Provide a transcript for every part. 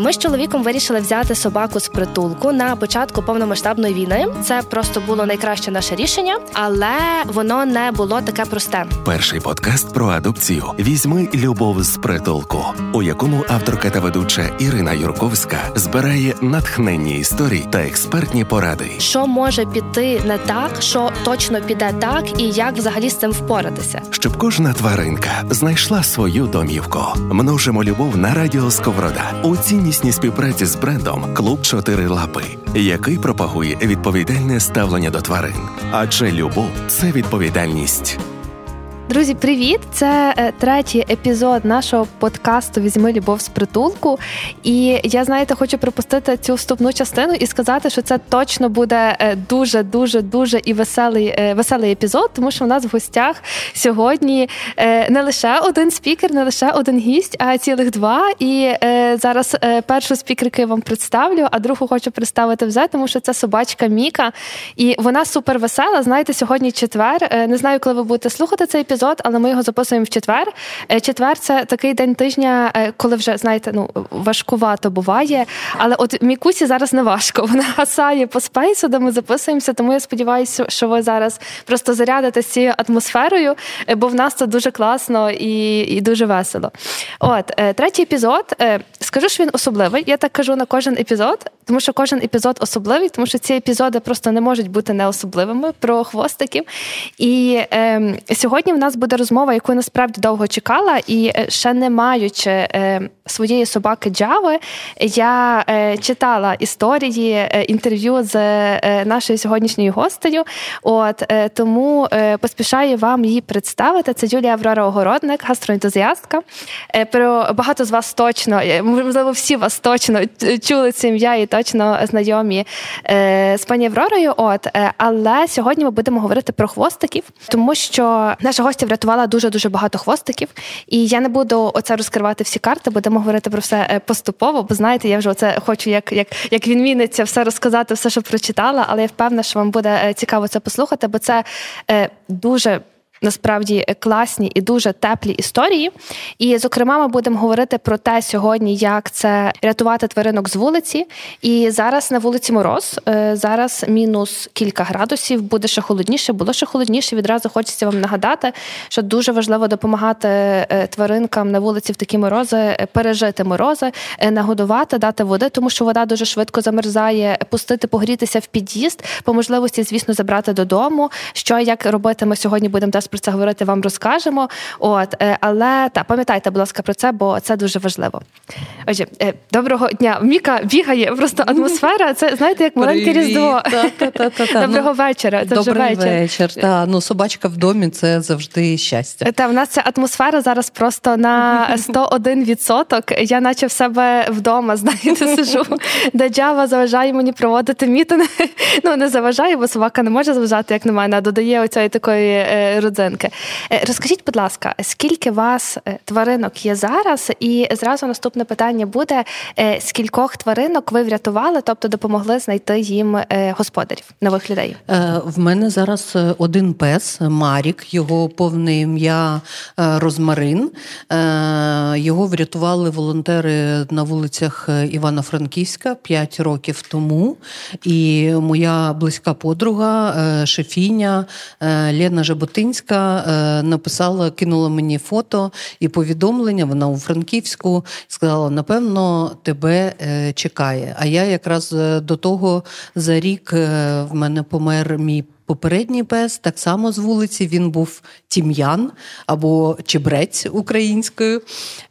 Ми з чоловіком вирішили взяти собаку з притулку на початку повномасштабної війни. Це просто було найкраще наше рішення, але воно не було таке просте. Перший подкаст про адопцію візьми любов з притулку, у якому авторка та ведуча Ірина Юрковська збирає натхненні історії та експертні поради. Що може піти не так, що точно піде так, і як взагалі з цим впоратися, щоб кожна тваринка знайшла свою домівку. Множимо любов на радіо Сковорода у ціннісній співпраці з брендом Клуб Чотири Лапи, який пропагує відповідальне ставлення до тварин. Адже любов це відповідальність. Друзі, привіт! Це е, третій епізод нашого подкасту Візьми любов з притулку. І я знаєте, хочу пропустити цю вступну частину і сказати, що це точно буде е, дуже, дуже, дуже і веселий е, веселий епізод, тому що у нас в гостях сьогодні не лише один спікер, не лише один гість, а цілих два. І зараз першу спікерку я вам представлю, а другу хочу представити вже, тому що це собачка Міка. І вона супер весела. Знаєте, сьогодні четвер. Не знаю, коли ви будете слухати цей епізод епізод, але ми його записуємо в четвер. Е, четвер це такий день тижня, е, коли вже знаєте, ну важкувато буває. Але от Мікусі зараз не важко. Вона гасає по спейсу, де ми записуємося. Тому я сподіваюся, що ви зараз просто зарядите цією атмосферою, е, бо в нас це дуже класно і і дуже весело. От третій епізод. Скажу, що він особливий. Я так кажу на кожен епізод, тому що кожен епізод особливий, тому що ці епізоди просто не можуть бути неособливими про хвостиків. І е, сьогодні в нас буде розмова, яку я насправді довго чекала, і е, ще не маючи е, своєї собаки Джави, я е, читала історії е, інтерв'ю з е, нашою сьогоднішньою гостею. От тому поспішаю вам її представити. Це Юлія Аврора Огородник, гастроентузіастка. Про багато з вас точно, можливо, всі вас точно чули це ім'я і точно знайомі з пані Авророю. От але сьогодні ми будемо говорити про хвостиків, тому що наша гостя врятувала дуже дуже багато хвостиків, і я не буду оце розкривати всі карти, будемо говорити про все е, поступово, бо знаєте, я вже оце хочу, як як, як він міниться, все розказати, все, що прочитала, але я впевнена, що вам буде е, цікаво це послухати, бо це е, дуже насправді класні і дуже теплі історії. І, зокрема, ми будемо говорити про те сьогодні, як це рятувати тваринок з вулиці. І зараз на вулиці мороз, е, зараз мінус кілька градусів, буде ще холодніше, було ще холодніше. Відразу хочеться вам нагадати, що дуже важливо допомагати е, тваринкам на вулиці в такі морози, е, пережити морози, нагодувати, дати води, тому що вода дуже швидко замерзає, пустити, погрітися в під'їзд, по можливості, звісно, забрати додому. Що як робити, ми сьогодні будемо про це говорити, вам розкажемо. От, е, але та пам'ятайте, будь ласка, про це, бо це дуже важливо. Отже, е, доброго дня. Міка бігає, просто атмосфера. Це знаєте, як маленьке різдво. Доброго вечора. Це вже вечір. вечір. Та, ну, Собачка в домі це завжди щастя. Та в нас ця атмосфера зараз просто на 101%. Я наче в себе вдома, знаєте, сижу, де Джава заважає мені проводити мітинги. Ну, не заважає, бо собака не може заважати, як на мене, а додає оцієї такої е, родзинки. Е, розкажіть, будь ласка, скільки вас е, тваринок є зараз? І зразу наступне питання буде: е, скількох тваринок ви врятували, тобто допомогли знайти їм господарів нових людей? В мене зараз один пес Марік, його повне ім'я Розмарин. Його врятували волонтери на вулицях Івано-Франківська 5 років тому. І моя близька подруга, шефіня Лена Жаботинська е, написала, кинула мені фото і повідомлення. Вона у Франківську сказала: напевно, тебе е, чекає. А я якраз е, до того за рік в мене помер мій. Попередній пес так само з вулиці він був тім'ян або чебрець українською.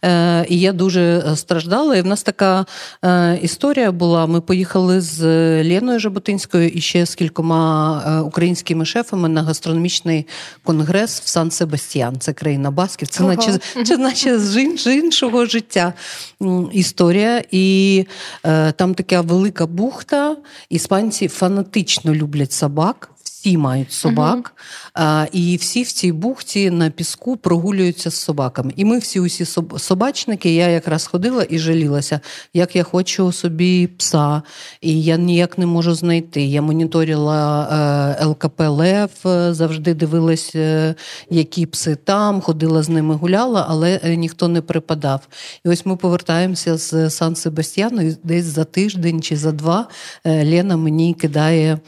Е, І я дуже страждала. І в нас така е, історія була. Ми поїхали з Леною Жаботинською і ще з кількома е, українськими шефами на гастрономічний конгрес в Сан Себастьян. Це країна Басків. Це наче, це наче з іншого життя історія. І е, там така велика бухта. Іспанці фанатично люблять собак всі мають собак, uh-huh. і всі в цій бухті на піску прогулюються з собаками. І ми всі усі собачники. Я якраз ходила і жалілася, як я хочу собі пса, і я ніяк не можу знайти. Я моніторила е, ЛКП Лев, завжди дивилась, е, які пси там, ходила з ними, гуляла, але е, ніхто не припадав. І ось ми повертаємося з Сан Себастьяну, і десь за тиждень чи за два Лена мені кидає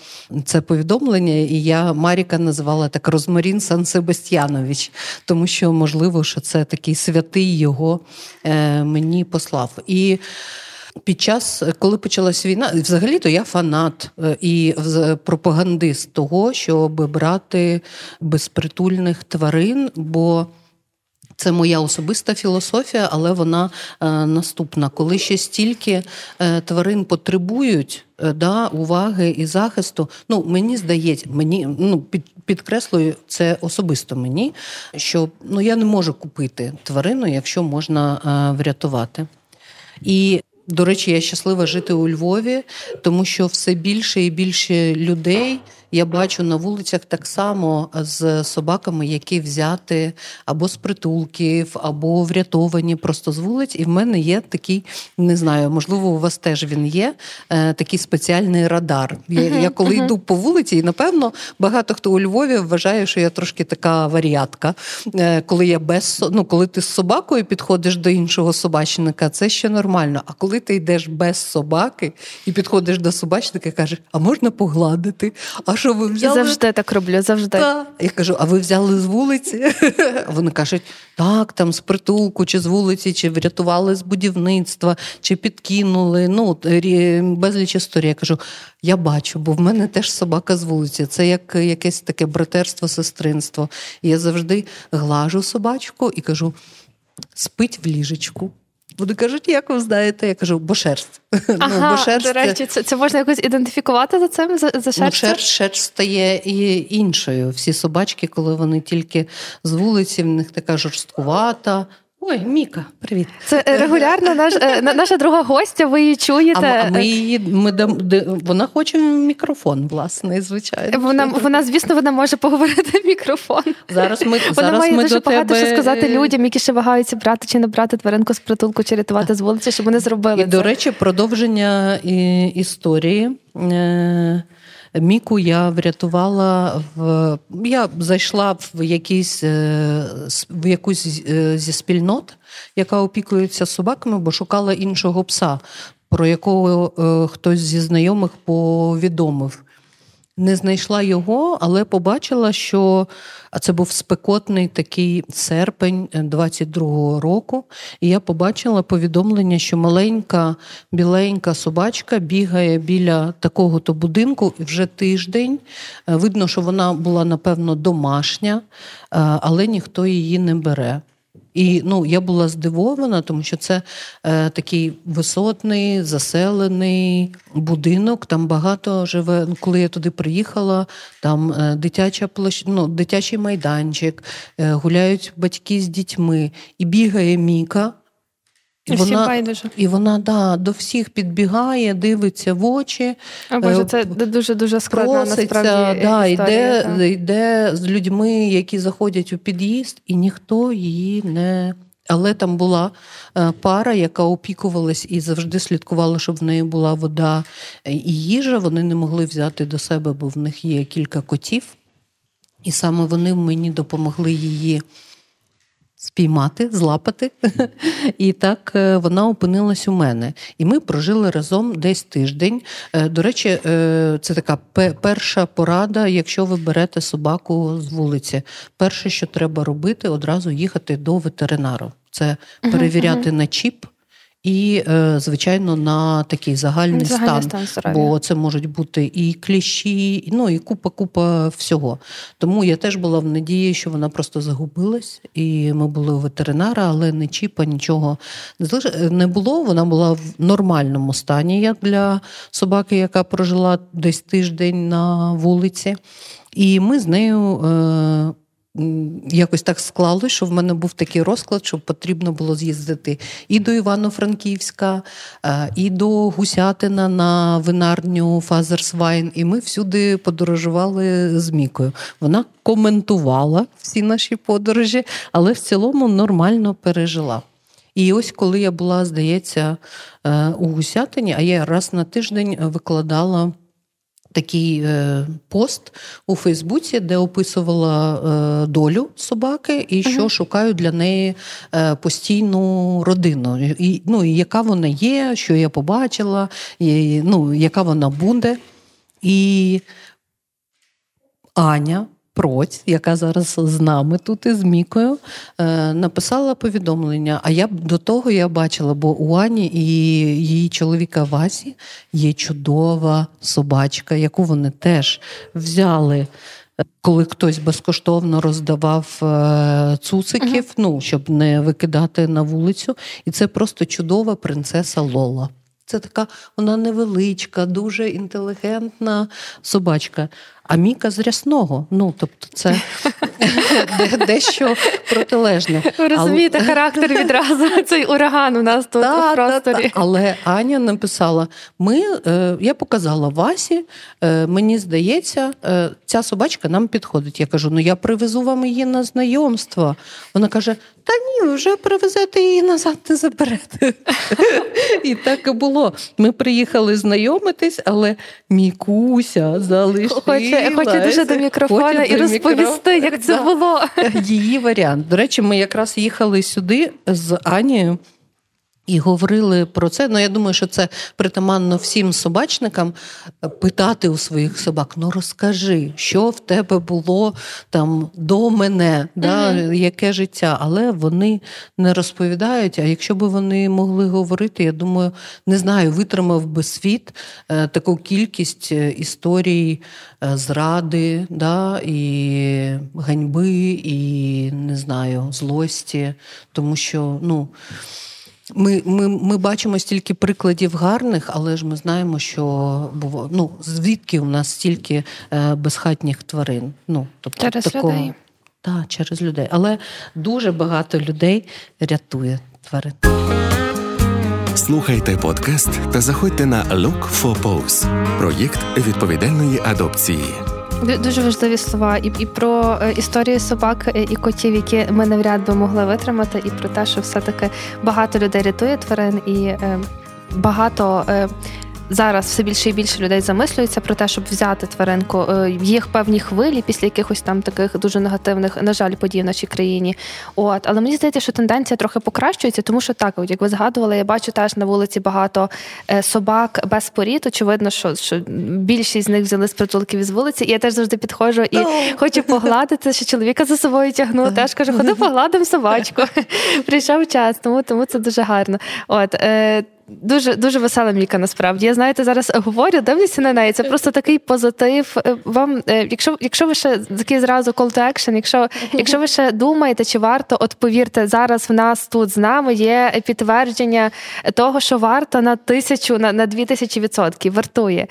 це повідомлення, і я Маріка називала так Розмарін Сан Себастьянович, тому що можливо, що це такий святий його мені послав. І під час, коли почалась війна, взагалі-то я фанат е, і пропагандист того, щоб брати безпритульних тварин, бо це моя особиста філософія, але вона е, наступна. Коли ще стільки е, тварин потребують е, да, уваги і захисту, ну мені здається, мені ну під, підкреслюю це особисто мені, що ну я не можу купити тварину, якщо можна врятувати. І до речі, я щаслива жити у Львові, тому що все більше і більше людей я бачу на вулицях так само з собаками, які взяти або з притулків, або врятовані просто з вулиць. І в мене є такий, не знаю, можливо, у вас теж він є, е, такий спеціальний радар. Я, я коли йду по вулиці, і напевно багато хто у Львові вважає, що я трошки така варіатка. Е, коли я без ну, коли ти з собакою підходиш до іншого собачника, це ще нормально. А коли ти йдеш без собаки і підходиш до собачника, і кажеш, а можна погладити? А що ви взяли? Завжди так роблю, завжди. Так. Я кажу, а ви взяли з вулиці? Вони кажуть, так, там з притулку, чи з вулиці, чи врятували з будівництва, чи підкинули. Ну, безліч історій. Я кажу, я бачу, бо в мене теж собака з вулиці. Це як якесь таке братерство, сестринство. І я завжди глажу собачку і кажу: спить в ліжечку. Вони кажуть, як ви знаєте? Я кажу, бо шерсть. Ну, ага, ну, бо шерсть... До речі, це це можна якось ідентифікувати за цим? За, за шерсть? Ну, шерсть, шерсть стає і іншою. Всі собачки, коли вони тільки з вулиці, в них така жорсткувата, Ой, Міка, привіт. Це регулярно наш, е, наша друга гостя, ви її чуєте. А, ми її ми дам, вона хоче мікрофон, власне, звичайно. Вона, вона, звісно, вона може поговорити в мікрофон. Зараз ми Вона зараз має ми дуже до багато тебе... що сказати людям, які ще вагаються брати чи не брати тваринку з притулку, чи рятувати з вулиці, щоб вони зробили. І, це. До речі, продовження історії. Міку я врятувала в я зайшла в якийсь е, в якусь е, зі спільнот, яка опікується собаками, бо шукала іншого пса, про якого е, хтось зі знайомих повідомив не знайшла його, але побачила, що це був спекотний такий серпень 22-го року. І я побачила повідомлення, що маленька біленька собачка бігає біля такого-то будинку вже тиждень. Е, видно, що вона була, напевно, домашня, е, але ніхто її не бере. І ну, я була здивована, тому що це е, такий висотний, заселений будинок. Там багато живе. Ну, коли я туди приїхала, там е, дитяча площ... ну, дитячий майданчик, е, гуляють батьки з дітьми, і бігає Міка. І вона, і вона да, до всіх підбігає, дивиться в очі. А Боже, це дуже дуже складно насправді. Да, історія, йде, йде з людьми, які заходять у під'їзд, і ніхто її не. Але там була е, пара, яка опікувалась і завжди слідкувала, щоб в неї була вода і їжа. Вони не могли взяти до себе, бо в них є кілька котів. І саме вони мені допомогли її спіймати, злапати. І так е, вона опинилась у мене. І ми прожили разом десь тиждень. Е, до речі, е, це така перша порада, якщо ви берете собаку з вулиці. Перше, що треба робити, одразу їхати до ветеринару. Це перевіряти на чіп. І, е, звичайно, на такий загальний, загальний стан, стан бо це можуть бути і кліщі, ну і купа-купа всього. Тому я теж була в надії, що вона просто загубилась, і ми були у ветеринара, але не чіпа, нічого не було. Вона була в нормальному стані, як для собаки, яка прожила десь тиждень на вулиці. І ми з нею. Якось так склалось, що в мене був такий розклад, що потрібно було з'їздити і до Івано-Франківська, е, і до Гусятина на винарню Father's Wine. І ми всюди подорожували з Мікою. Вона коментувала всі наші подорожі, але в цілому нормально пережила. І ось коли я була, здається, е, у Гусятині, а я раз на тиждень викладала такий е, пост у Фейсбуці, де описувала е, долю собаки і що шукаю для неї е, постійну родину. І, Ну, і яка вона є, що я побачила, і, ну, яка вона буде. І Аня Проць, яка зараз з нами тут із Мікою, е, написала повідомлення. А я до того я бачила, бо у Ані і її чоловіка Васі є чудова собачка, яку вони теж взяли. Коли хтось безкоштовно роздавав е, цуциків, uh-huh. ну щоб не викидати на вулицю, і це просто чудова принцеса Лола. Це така вона невеличка, дуже інтелігентна собачка. А Міка з рясного. Ну, тобто, це дещо протилежне. Ви розумієте, характер відразу цей ураган у нас тут в просторі. Але Аня написала: ми, е, я показала Васі, е, мені здається, е, ця собачка нам підходить. Я кажу: ну я привезу вам її на знайомство. Вона каже: Та ні, вже привезете її назад, не заберете. І так і було. Ми приїхали знайомитись, але Мікуся залишила хоче дуже до мікрофона і розповісти, як це було. Її варіант. До речі, ми якраз їхали сюди з Анією. І говорили про це. Ну, я думаю, що це притаманно всім собачникам питати у своїх собак: ну розкажи, що в тебе було там до мене, да, uh-huh. яке життя. Але вони не розповідають. А якщо б вони могли говорити, я думаю, не знаю, витримав би світ е, таку кількість е, історій е, зради, да, і ганьби, і не знаю, злості, тому що ну. Ми ми, ми бачимо стільки прикладів гарних, але ж ми знаємо, що було ну звідки у нас стільки е, безхатніх тварин. Ну тобто через такого, людей. Так, через людей. Але дуже багато людей рятує тварин. Слухайте подкаст та заходьте на Look for Pose – проєкт відповідальної адопції. Дуже важливі слова. І і про е, історії собак е, і котів, які ми навряд би могли витримати, і про те, що все-таки багато людей рятує тварин і е, багато зараз все більше і більше людей замислюються про те, щоб взяти тваринку. Е, їх певні хвилі після якихось там таких дуже негативних, на жаль, подій в нашій країні. От, але мені здається, що тенденція трохи покращується, тому що так, от, як ви згадували, я бачу теж на вулиці багато е, собак без порід. Очевидно, що що більшість з них взяли з притулків із вулиці. І я теж завжди підходжу і хочу погладити, що чоловіка за собою тягну. Теж кажу, ходи погладимо собачку. Прийшов час, тому тому це дуже гарно. От е, Дуже дуже весела Міка, насправді. Я знаєте, зараз говорю, дивлюся на неї. Це просто такий позитив. Е, вам, е, якщо якщо ви ще такий зразу call to action, якщо якщо ви ще думаєте, чи варто, от повірте, зараз в нас тут з нами є підтвердження того, що варто на тисячу, на на дві тисячі відсотків вартує.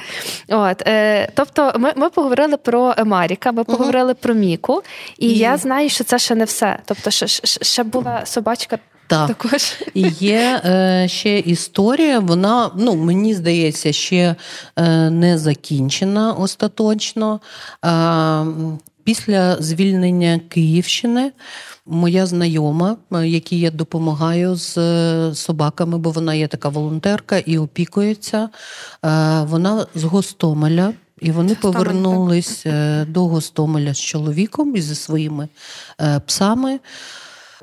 От, е, Тобто, ми ми поговорили про Маріка, ми поговорили про Міку, і, і я знаю, що це ще не все. Тобто, ще, ще була собачка. Так. Також. І є е, ще історія, вона, ну, мені здається, ще е, не закінчена остаточно. Е, після звільнення Київщини моя знайома, е, якій я допомагаю з е, собаками, бо вона є така волонтерка і опікується, е, вона з Гостомеля. І вони повернулись до Гостомеля з чоловіком і зі своїми псами.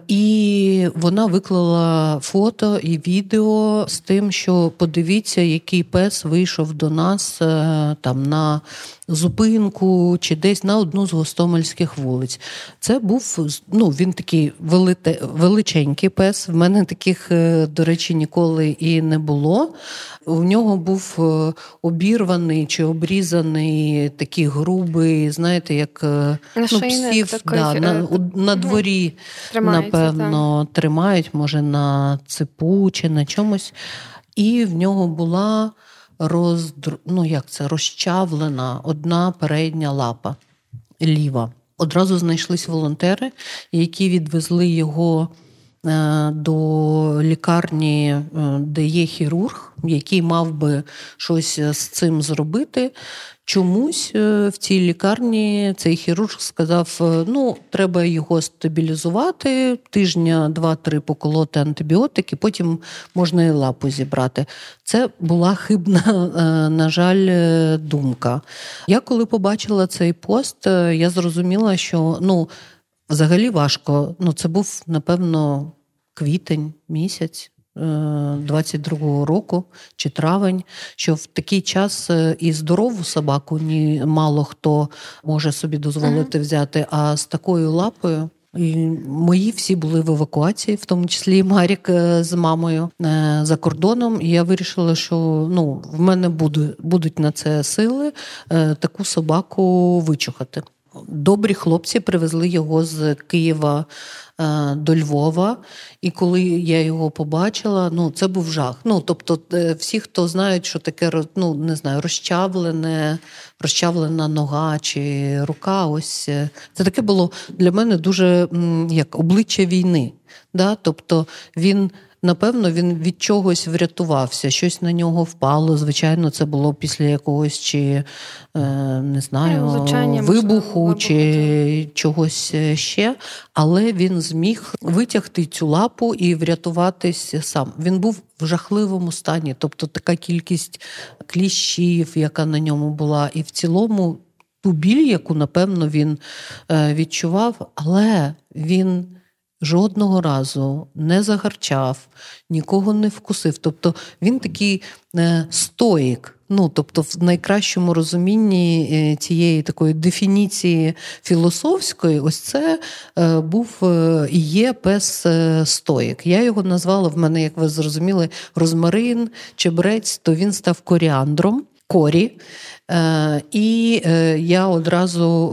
І вона виклала фото і відео з тим, що подивіться, який пес вийшов до нас е, там на зупинку чи десь на одну з гостомельських вулиць. Це був ну, він такий велите, величенький пес. В мене таких, е, до речі, ніколи і не було. У нього був е, обірваний чи обрізаний такий грубий, знаєте, як е, ну, псів такий, да, на на дворі, напевно, так. тримають, може, на цепу чи на чомусь. І в нього була роздр... ну як це, розчавлена одна передня лапа ліва. одразу знайшлись волонтери, які відвезли його. Е, до лікарні, е, де є хірург, який мав би щось з цим зробити. Чомусь е, в цій лікарні цей хірург сказав: ну, треба його стабілізувати, тижня два-три поколоти антибіотики, потім можна і лапу зібрати. Це була хибна, на жаль, думка. Я коли побачила цей пост, я зрозуміла, що ну. Взагалі важко. Ну, це був, напевно, квітень місяць 22-го е, року чи травень, що в такий час е, і здорову собаку ні мало хто може собі дозволити взяти, а з такою лапою. І Мої всі були в евакуації, в тому числі і Марік е, з мамою за кордоном. І я вирішила, що ну в мене буде, будуть на це сили таку собаку вичухати. Добрі хлопці привезли його з Києва е, до Львова, і коли я його побачила, ну це був жах. Ну тобто, е, всі, хто знають, що таке ну, не знаю, розчавлене, розчавлена нога чи рука, ось е, це таке було для мене дуже як обличчя війни. Да? Тобто він напевно, він від чогось врятувався, щось на нього впало. Звичайно, це було після якогось чи е, не знаю, Влучання, вибуху можливо, чи чогось е, ще. Але він зміг витягти цю лапу і врятуватись сам. Він був в жахливому стані, тобто така кількість кліщів, яка на ньому була, і в цілому. Ту біль, яку, напевно, він е, відчував, але він жодного разу не загарчав, нікого не вкусив. Тобто він такий е, стоїк. Ну, тобто, в найкращому розумінні е, цієї такої дефініції філософської, ось це е, був і є пес стоїк. Я його назвала в мене, як ви зрозуміли, розмарин, чебрець, то він став коріандром. Корі, і я одразу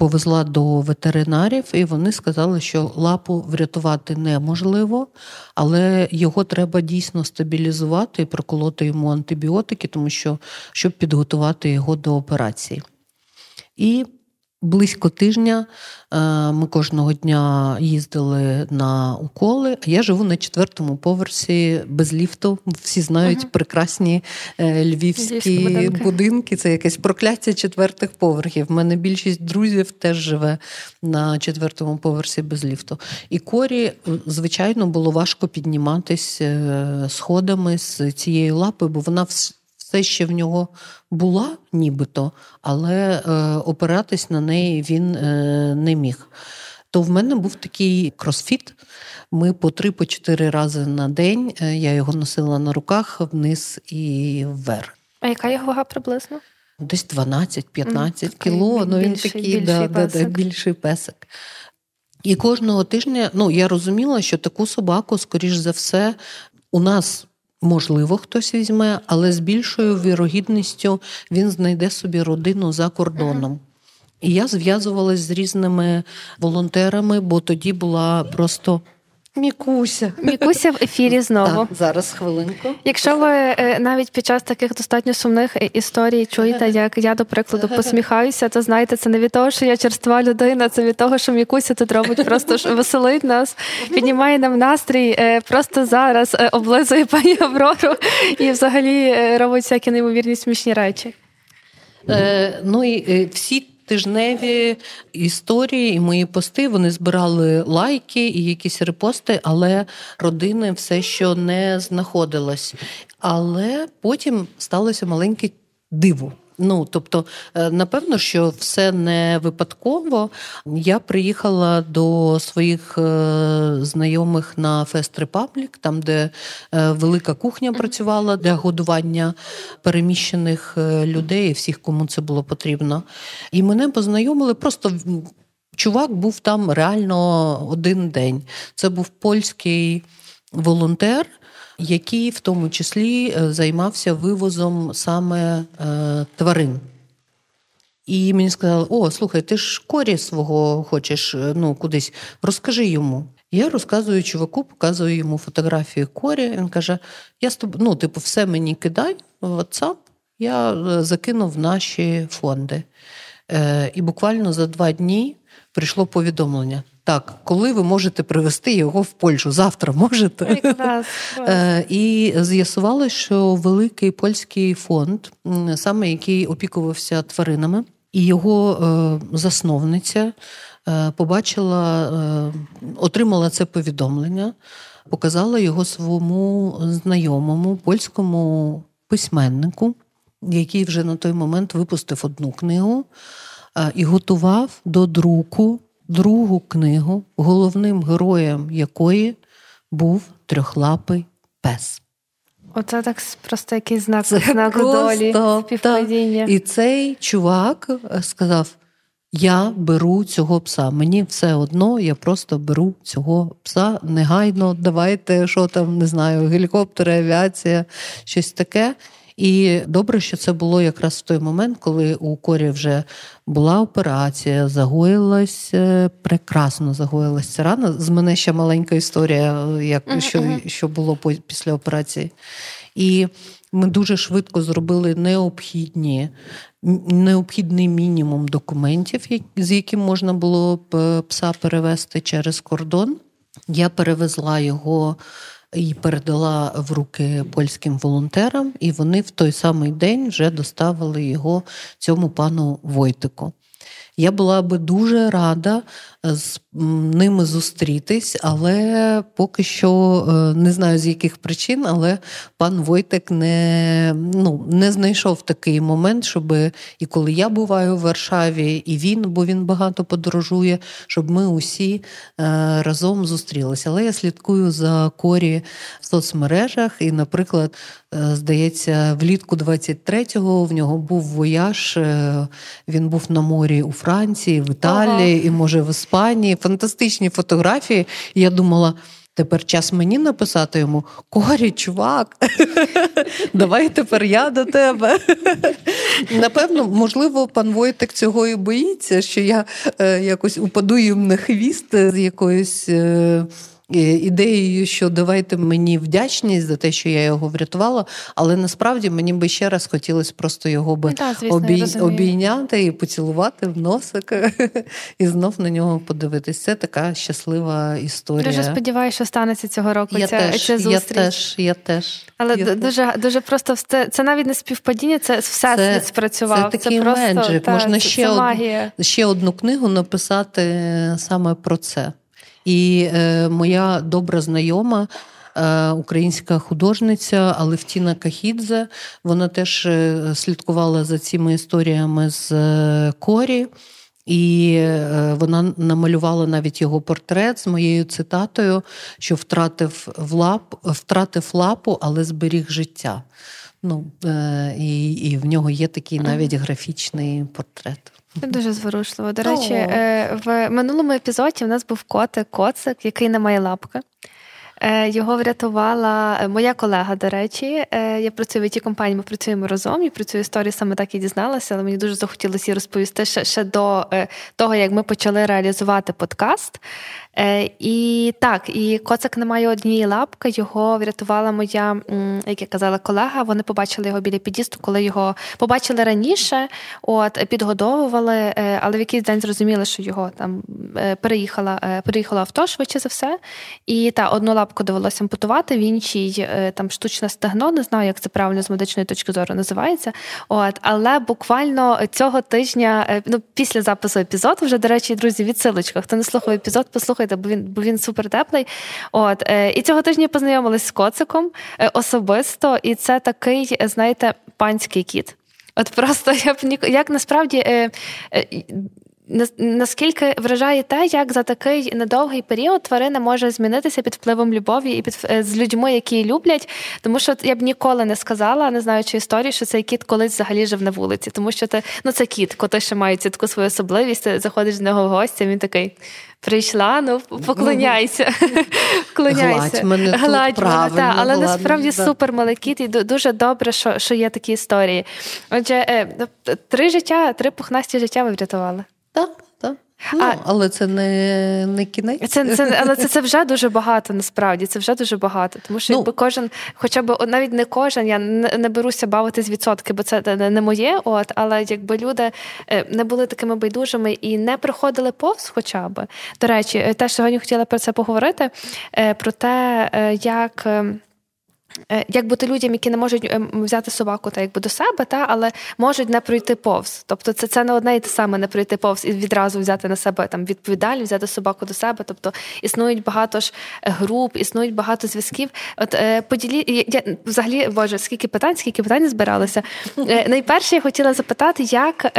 повезла до ветеринарів, і вони сказали, що лапу врятувати неможливо, але його треба дійсно стабілізувати і проколоти йому антибіотики, тому що щоб підготувати його до операції. І Близько тижня е, ми кожного дня їздили на уколи. Я живу на четвертому поверсі без ліфту. Всі знають uh прекрасні е, львівські будинки. будинки. Це якесь прокляття четвертих поверхів. У мене більшість друзів теж живе на четвертому поверсі без ліфту. І корі, звичайно, було важко підніматись е, сходами з цієї лапи, бо вона все ще в нього була, нібито, але е, опиратись на неї він е, не міг. То в мене був такий кросфіт. Ми по три-по чотири рази на день. Е, я його носила на руках вниз і вверх. А яка його вага приблизно? Десь 12-15 mm, кіло. Ну він такий більший, да, песик. Да, більший песик. І кожного тижня ну, я розуміла, що таку собаку, скоріш за все, у нас Можливо, хтось візьме, але з більшою вірогідністю він знайде собі родину за кордоном. І я зв'язувалась з різними волонтерами, бо тоді була просто Мікуся. Мікуся в ефірі знову. Так, Зараз хвилинку. Якщо ви е, навіть під час таких достатньо сумних е, історій чуєте, як я, до прикладу, посміхаюся, то знаєте, це не від того, що я черства людина, це від того, що Мікуся тут робить, просто веселить нас, піднімає нам настрій, е, просто зараз облизує пані Аврору і взагалі робить всякі неймовірні смішні речі. Е, Ну і всі тижневі історії і мої пости вони збирали лайки і якісь репости, але родини все що не знаходилось. Але потім сталося маленьке диво. Ну, тобто, е, напевно, що все не випадково. Я приїхала до своїх е, знайомих на Fest Republic, там, де е, велика кухня працювала для годування переміщених людей, всіх, кому це було потрібно. І мене познайомили просто. Чувак був там реально один день. Це був польський волонтер, який в тому числі е, займався вивозом саме е, тварин. І мені сказали: О, слухай, ти ж корі свого хочеш е, ну, кудись, розкажи йому. Я розказую чуваку, показую йому фотографію корі. Він каже: Я з тобою, ну, типу, все мені кидай в WhatsApp, я закинув наші фонди. Е, і буквально за два дні прийшло повідомлення. Так, коли ви можете привезти його в Польщу? Завтра можете. Е, і з'ясувалося, що великий польський фонд, саме який опікувався тваринами, і його е, засновниця побачила, отримала це повідомлення, показала його своєму знайомому польському письменнику, який вже на той момент випустив одну книгу і готував до друку другу книгу, головним героєм якої був трьохлапий пес. Оце так просто якийсь знак Це знак просто, долі співпадіння. І цей чувак е, сказав: Я беру цього пса. Мені все одно, я просто беру цього пса негайно. Давайте, що там, не знаю, гелікоптери, авіація, щось таке. І добре, що це було якраз в той момент, коли у корі вже була операція, загоїлась е, прекрасно загоїлася рана. З мене ще маленька історія, як uh-huh. що, що було після операції. І ми дуже швидко зробили необхідні, необхідний мінімум документів, з яким можна було б е, пса перевести через кордон. Я перевезла його і передала в руки польським волонтерам, і вони в той самий день вже доставили його цьому пану Войтику. Я була би дуже рада з ними зустрітись, але поки що е, не знаю з яких причин, але пан Войтек не ну, не знайшов такий момент, щоб і коли я буваю в Варшаві, і він, бо він багато подорожує, щоб ми усі е, разом зустрілися. Але я слідкую за корі в соцмережах, і, наприклад, е, здається, влітку 23-го в нього був вояж, він був на морі у Франції, в Італії ага. і може в Іспанії. Фантастичні фотографії. І я думала. Тепер час мені написати йому Корі, чувак, давай тепер я до тебе. Напевно, можливо, пан Войтик цього і боїться, що я е, якось упаду їм на хвіст з якоюсь е, ідеєю, що давайте мені вдячність за те, що я його врятувала, але насправді мені би ще раз хотілося просто його би да, звісно, обій... обійняти і поцілувати в носик, і знов на нього подивитись. Це така щаслива історія. Дуже сподіваюся, що станеться цього року. Я ця, теж, ця зустріч. Я теж, я теж. Але я дуже теж. дуже просто це, це навіть не співпадіння, це все це, спрацював. Це такий це просто. Та, Можна це, ще, це од... ще одну книгу написати саме про це. І е, моя добра знайома. Е, українська художниця Алевтіна Кахідзе, вона теж е, слідкувала за цими історіями з е, Корі, і вона намалювала навіть його портрет з моєю цитатою, що втратив в лап, втратив лапу, але зберіг життя. Ну, І і в нього є такий навіть графічний портрет. Це дуже зворушливо. До речі, е, в минулому епізоді в нас був котик, коцик, який не має лапки. Е, його врятувала е, моя колега, до речі. Я працюю в it компанії, ми працюємо разом і про цю історію саме так і дізналася, але мені дуже захотілося її розповісти ще, ще до того, як ми почали реалізувати подкаст. Е, І так, і коцик не має однієї лапки. Його врятувала моя, як я казала, колега. Вони побачили його біля під'їзду, коли його побачили раніше, от підгодовували, е, але в якийсь день зрозуміли, що його там е, переїхала, переїхало авто швидше за все. І та одну лапку довелося ампутувати, в іншій там штучне стегно, не знаю, як це правильно з медичної точки зору називається. От, Але буквально цього тижня, ну після запису епізоду, вже до речі, друзі, відсилочка. Хто не слухав епізод, послухайте слухайте, бо він бо він супер теплий. От е, і цього тижня познайомились з коциком е, особисто, і це такий, знаєте, панський кіт. От просто я б ні, як насправді. Е, е, Наскільки вражає те, як за такий недовгий період тварина може змінитися під впливом любові і під е, з людьми, які її люблять, тому що я б ніколи не сказала, не знаючи історії, що цей кіт колись взагалі жив на вулиці, тому що ти ну це кіт, коти ще мають таку свою особливість. Ти заходиш до нього в гості, він такий. Прийшла, ну поклоняйся. Гладь мене Гладь тут мене, та, але насправді да. супер малий і дуже добре, що що є такі історії. Отже, е, три життя, три пухнасті життя ви врятували. Так, так. Ну, а, Але це не не кінець. Це, це, Але це це вже дуже багато, насправді. Це вже дуже багато. Тому що ну, якби кожен, хоча б навіть не кожен, я не, не беруся бавити з відсотки, бо це не моє. От, Але якби люди е, не були такими байдужими і не приходили повз, хоча б. До речі, теж сьогодні хотіла про це поговорити, е, про те, як. Ем, Е, як бути людям, які не можуть ем, взяти собаку та якби до себе, та але можуть не пройти повз. Тобто це це не одне і те саме не пройти повз і відразу взяти на себе там відповідальність, взяти собаку до себе. Тобто існують багато ж е, груп, існують багато зв'язків. От е, поділі я взагалі боже, скільки питань, скільки питань збиралося. Е, найперше я хотіла запитати, як.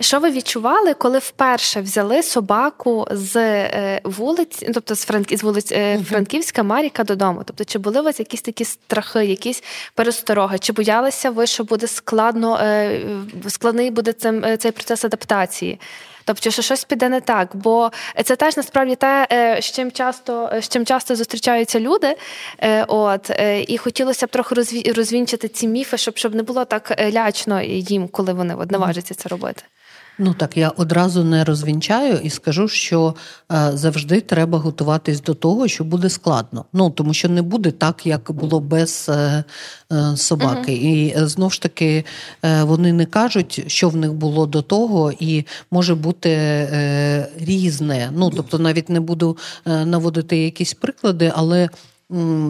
Що ви відчували, коли вперше взяли собаку з е, вулиць, тобто з Франк... з вулиць е, Франківська Маріка додому? Тобто, чи були у вас якісь такі страхи, якісь перестороги? Чи боялися ви, що буде складно е, складний буде цим цей процес адаптації? Тобто, що щось піде не так, бо це теж насправді те, з чим часто з чим часто зустрічаються люди. От і хотілося б трохи розвінчити ці міфи, щоб щоб не було так лячно їм, коли вони наважаться це робити. Ну так я одразу не розвінчаю і скажу, що е, завжди треба готуватись до того, що буде складно. Ну тому що не буде так, як було без е, е, собаки. uh І е, знов ж таки е, вони не кажуть, що в них було до того, і може бути е, різне. Ну тобто, навіть не буду наводити якісь приклади, але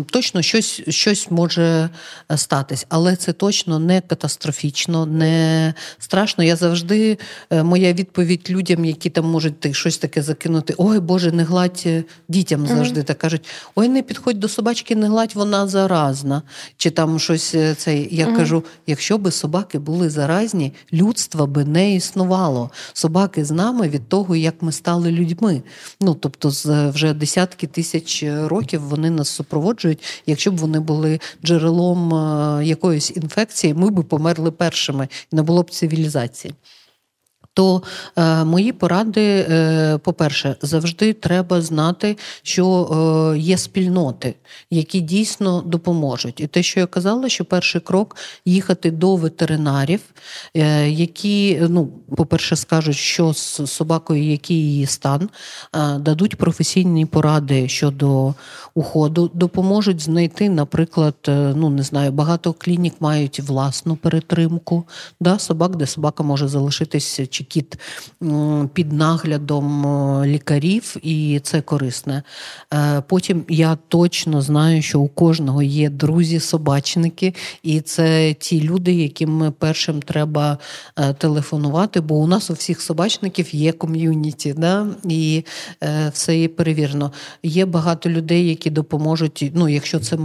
точно щось щось може е, статись, але це точно не катастрофічно, не страшно. Я завжди, е, моя відповідь людям, які там можуть щось таке закинути: ой Боже, не гладь е, дітям завжди так кажуть: ой, не підходь до собачки, не гладь, вона заразна. Чи там щось це. Я кажу: якщо би собаки були заразні, людство би не існувало. Собаки з нами від того, як ми стали людьми. Ну тобто, з вже десятки тисяч років вони нас супроводжують. Якщо б вони були джерелом е, якоїсь інфекції, ми б померли першими і не було б цивілізації. То е, мої поради, е, по-перше, завжди треба знати, що е, є спільноти, які дійсно допоможуть. І те, що я казала, що перший крок їхати до ветеринарів, е, які, ну, по-перше, скажуть, що з собакою, який її стан, е, дадуть професійні поради щодо уходу, допоможуть знайти, наприклад, е, ну не знаю, багато клінік мають власну перетримку да, собак, де собака може залишитись чи кіт під наглядом лікарів, і це корисне. Е, потім я точно знаю, що у кожного є друзі-собачники, і це ті люди, яким першим треба е, телефонувати, бо у нас у всіх собачників є ком'юніті, да? і е, все є перевірено. Є багато людей, які допоможуть. Ну, якщо це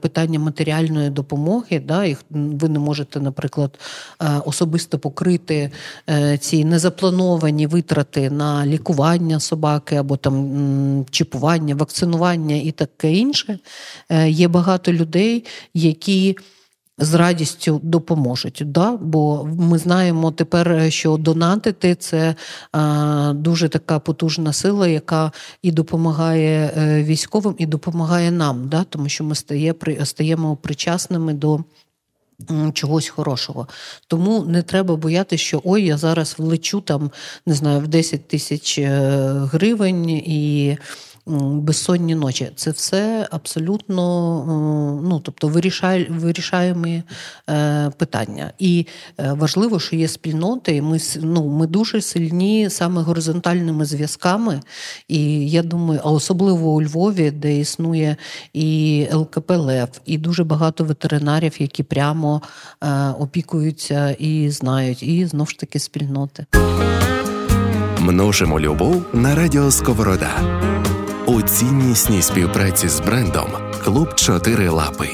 питання матеріальної допомоги, да, і ви не можете, наприклад, особисто покрити ці незаплановані витрати на лікування собаки або там чіпування, вакцинування і таке інше. Е, є багато людей, які. З радістю допоможуть, да? бо ми знаємо тепер, що донатити це дуже така потужна сила, яка і допомагає е, військовим, і допомагає нам, да? тому що ми стає, стаємо причасними до чогось хорошого. Тому не треба боятися, що ой, я зараз влечу там, не знаю, в 10 тисяч е, гривень і безсонні ночі. Це все абсолютно ну, тобто вирішаємо е, питання. І е, важливо, що є спільноти. Ми ну, ми дуже сильні саме горизонтальними зв'язками. І я думаю, а особливо у Львові, де існує і ЛКП Лев, і дуже багато ветеринарів, які прямо е, опікуються і знають, і знову ж таки спільноти. Множимо любов на радіо Сковорода у ціннісній співпраці з брендом Клуб Чотири Лапи.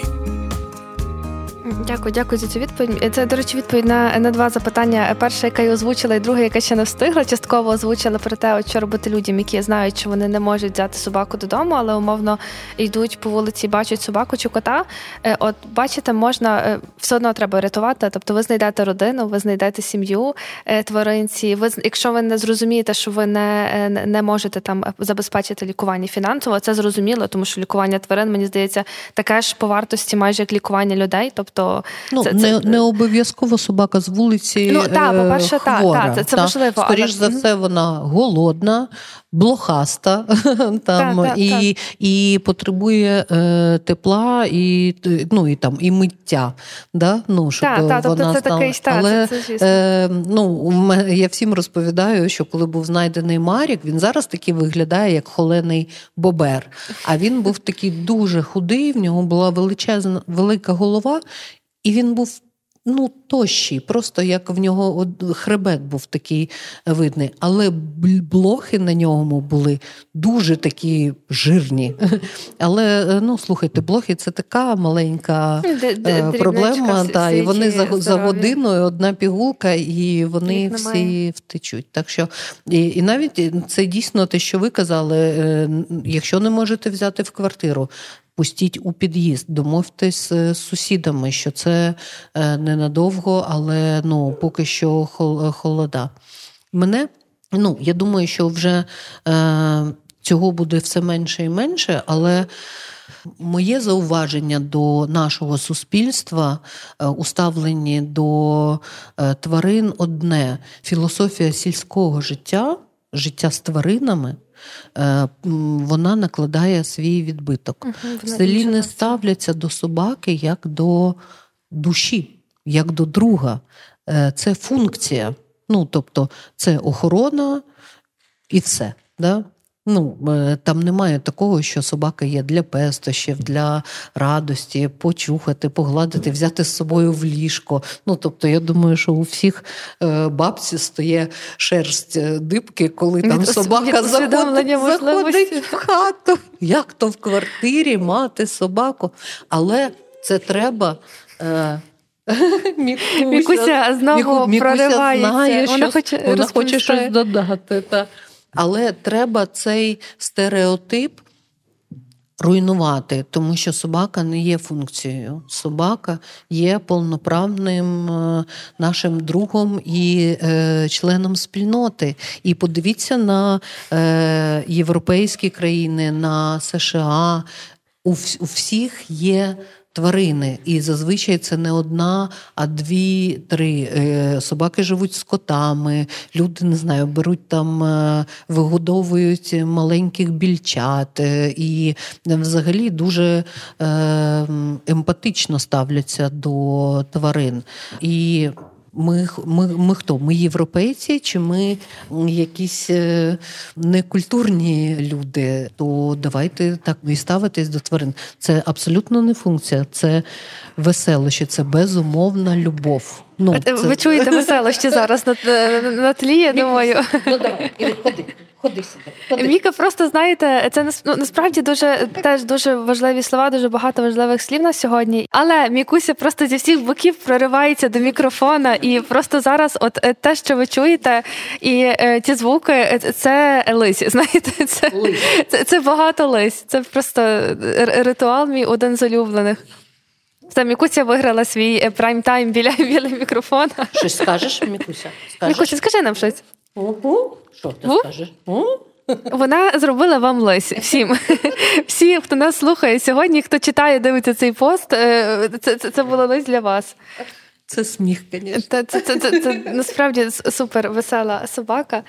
Дякую, дякую за цю відповідь. Це, до речі, відповідь на на два запитання. Перше, яке я озвучила, і друге, яке ще не встигла. Частково озвучила про те, що робити людям, які знають, що вони не можуть взяти собаку додому, але умовно йдуть по вулиці, бачать собаку чи кота. Е, от бачите, можна е, все одно треба рятувати. Тобто, ви знайдете родину, ви знайдете сім'ю е, тваринці. Ви якщо ви не зрозумієте, що ви не не можете там забезпечити лікування фінансово, це зрозуміло, тому що лікування тварин, мені здається, таке ж по вартості, майже як лікування людей. Тобто то ну, це, не, не обов'язково собака з вулиці. Ну так, по-перше, так, так, це, це важливо. Скоріш але... за все, вона голодна, блохаста там і і потребує е, тепла і ну, і там і миття. Да? Ну, щоб тобто вона це такий Але це, це, е, ну, я всім розповідаю, що коли був знайдений Марік, він зараз такий виглядає як холений бобер. А він був такий дуже худий, в нього була величезна велика голова, і він був ну, тощий, просто як в нього хребет був такий видний. Але блохи на ньому були дуже такі жирні. Але е, ну, слухайте, блохи це така маленька е, проблема. Та, і вони за, за годиною одна пігулка, і вони всі втечуть. Так що, І і навіть це дійсно те, що ви казали, е, якщо не можете взяти в квартиру, пустіть у під'їзд, домовтесь з сусідами, що це е, ненадовго, але ну, поки що холода. Мене, ну, я думаю, що вже е, цього буде все менше і менше, але. Моє зауваження до нашого суспільства е, у ставленні до е, тварин одне філософія сільського життя, життя з тваринами Е, вона накладає свій відбиток. Угу, В селі не ставляться до собаки як до душі, як до друга. Е, це функція. Ну, тобто, це охорона і все. Да? Ну, е, Там немає такого, що собака є для пестощів, для радості, почухати, погладити, взяти з собою в ліжко. Ну, Тобто, я думаю, що у всіх е, бабці стає шерсть е, дибки, коли там собака заходить, заходить в хату. Як то в квартирі мати собаку? Але це треба. Мікуся, Мікуся знову Мікуся проривається. Знає, вона, хоче, вона хоче щось додати. Та. Але треба цей стереотип руйнувати, тому що собака не є функцією. Собака є повноправним е, нашим другом і е, членом спільноти. І подивіться на е, європейські країни, на США. У, у всіх є тварини. І зазвичай це не одна, а дві-три. Е, собаки живуть з котами, люди не знаю, беруть там, е, вигодовують маленьких більчат е, і взагалі дуже емпатично ставляться до тварин. І ми ми, ми хто? Ми європейці, чи ми якісь е, некультурні люди? То давайте так і ставитись до тварин. Це абсолютно не функція, це веселище, це безумовна любов. Ну, це... Ви чуєте веселощі зараз на, на тлі, я думаю. Ну давай, ходи. Ходи сюди. Міка, просто знаєте, це ну, насправді дуже теж дуже важливі слова, дуже багато важливих слів на сьогодні. Але Мікуся просто зі всіх боків проривається до мікрофона, і просто зараз, от е, те, що ви чуєте, і е, ті звуки, е, це лисі. Знаєте, це, це, це багато лись. Це просто ритуал мій один з улюблених. Це Мікуся виграла свій прайм-тайм біля біля мікрофона. Щось скажеш, Мікуся? Скажеш? Мікуся, скажи нам щось. Угу. Що ти скажеш? Вона зробила вам лись всім. Всі, хто нас слухає сьогодні, хто читає, дивиться цей пост, е, це це, це було лись для вас. Це сміх, звісно. Це, це, це, це, це насправді супер весела собака.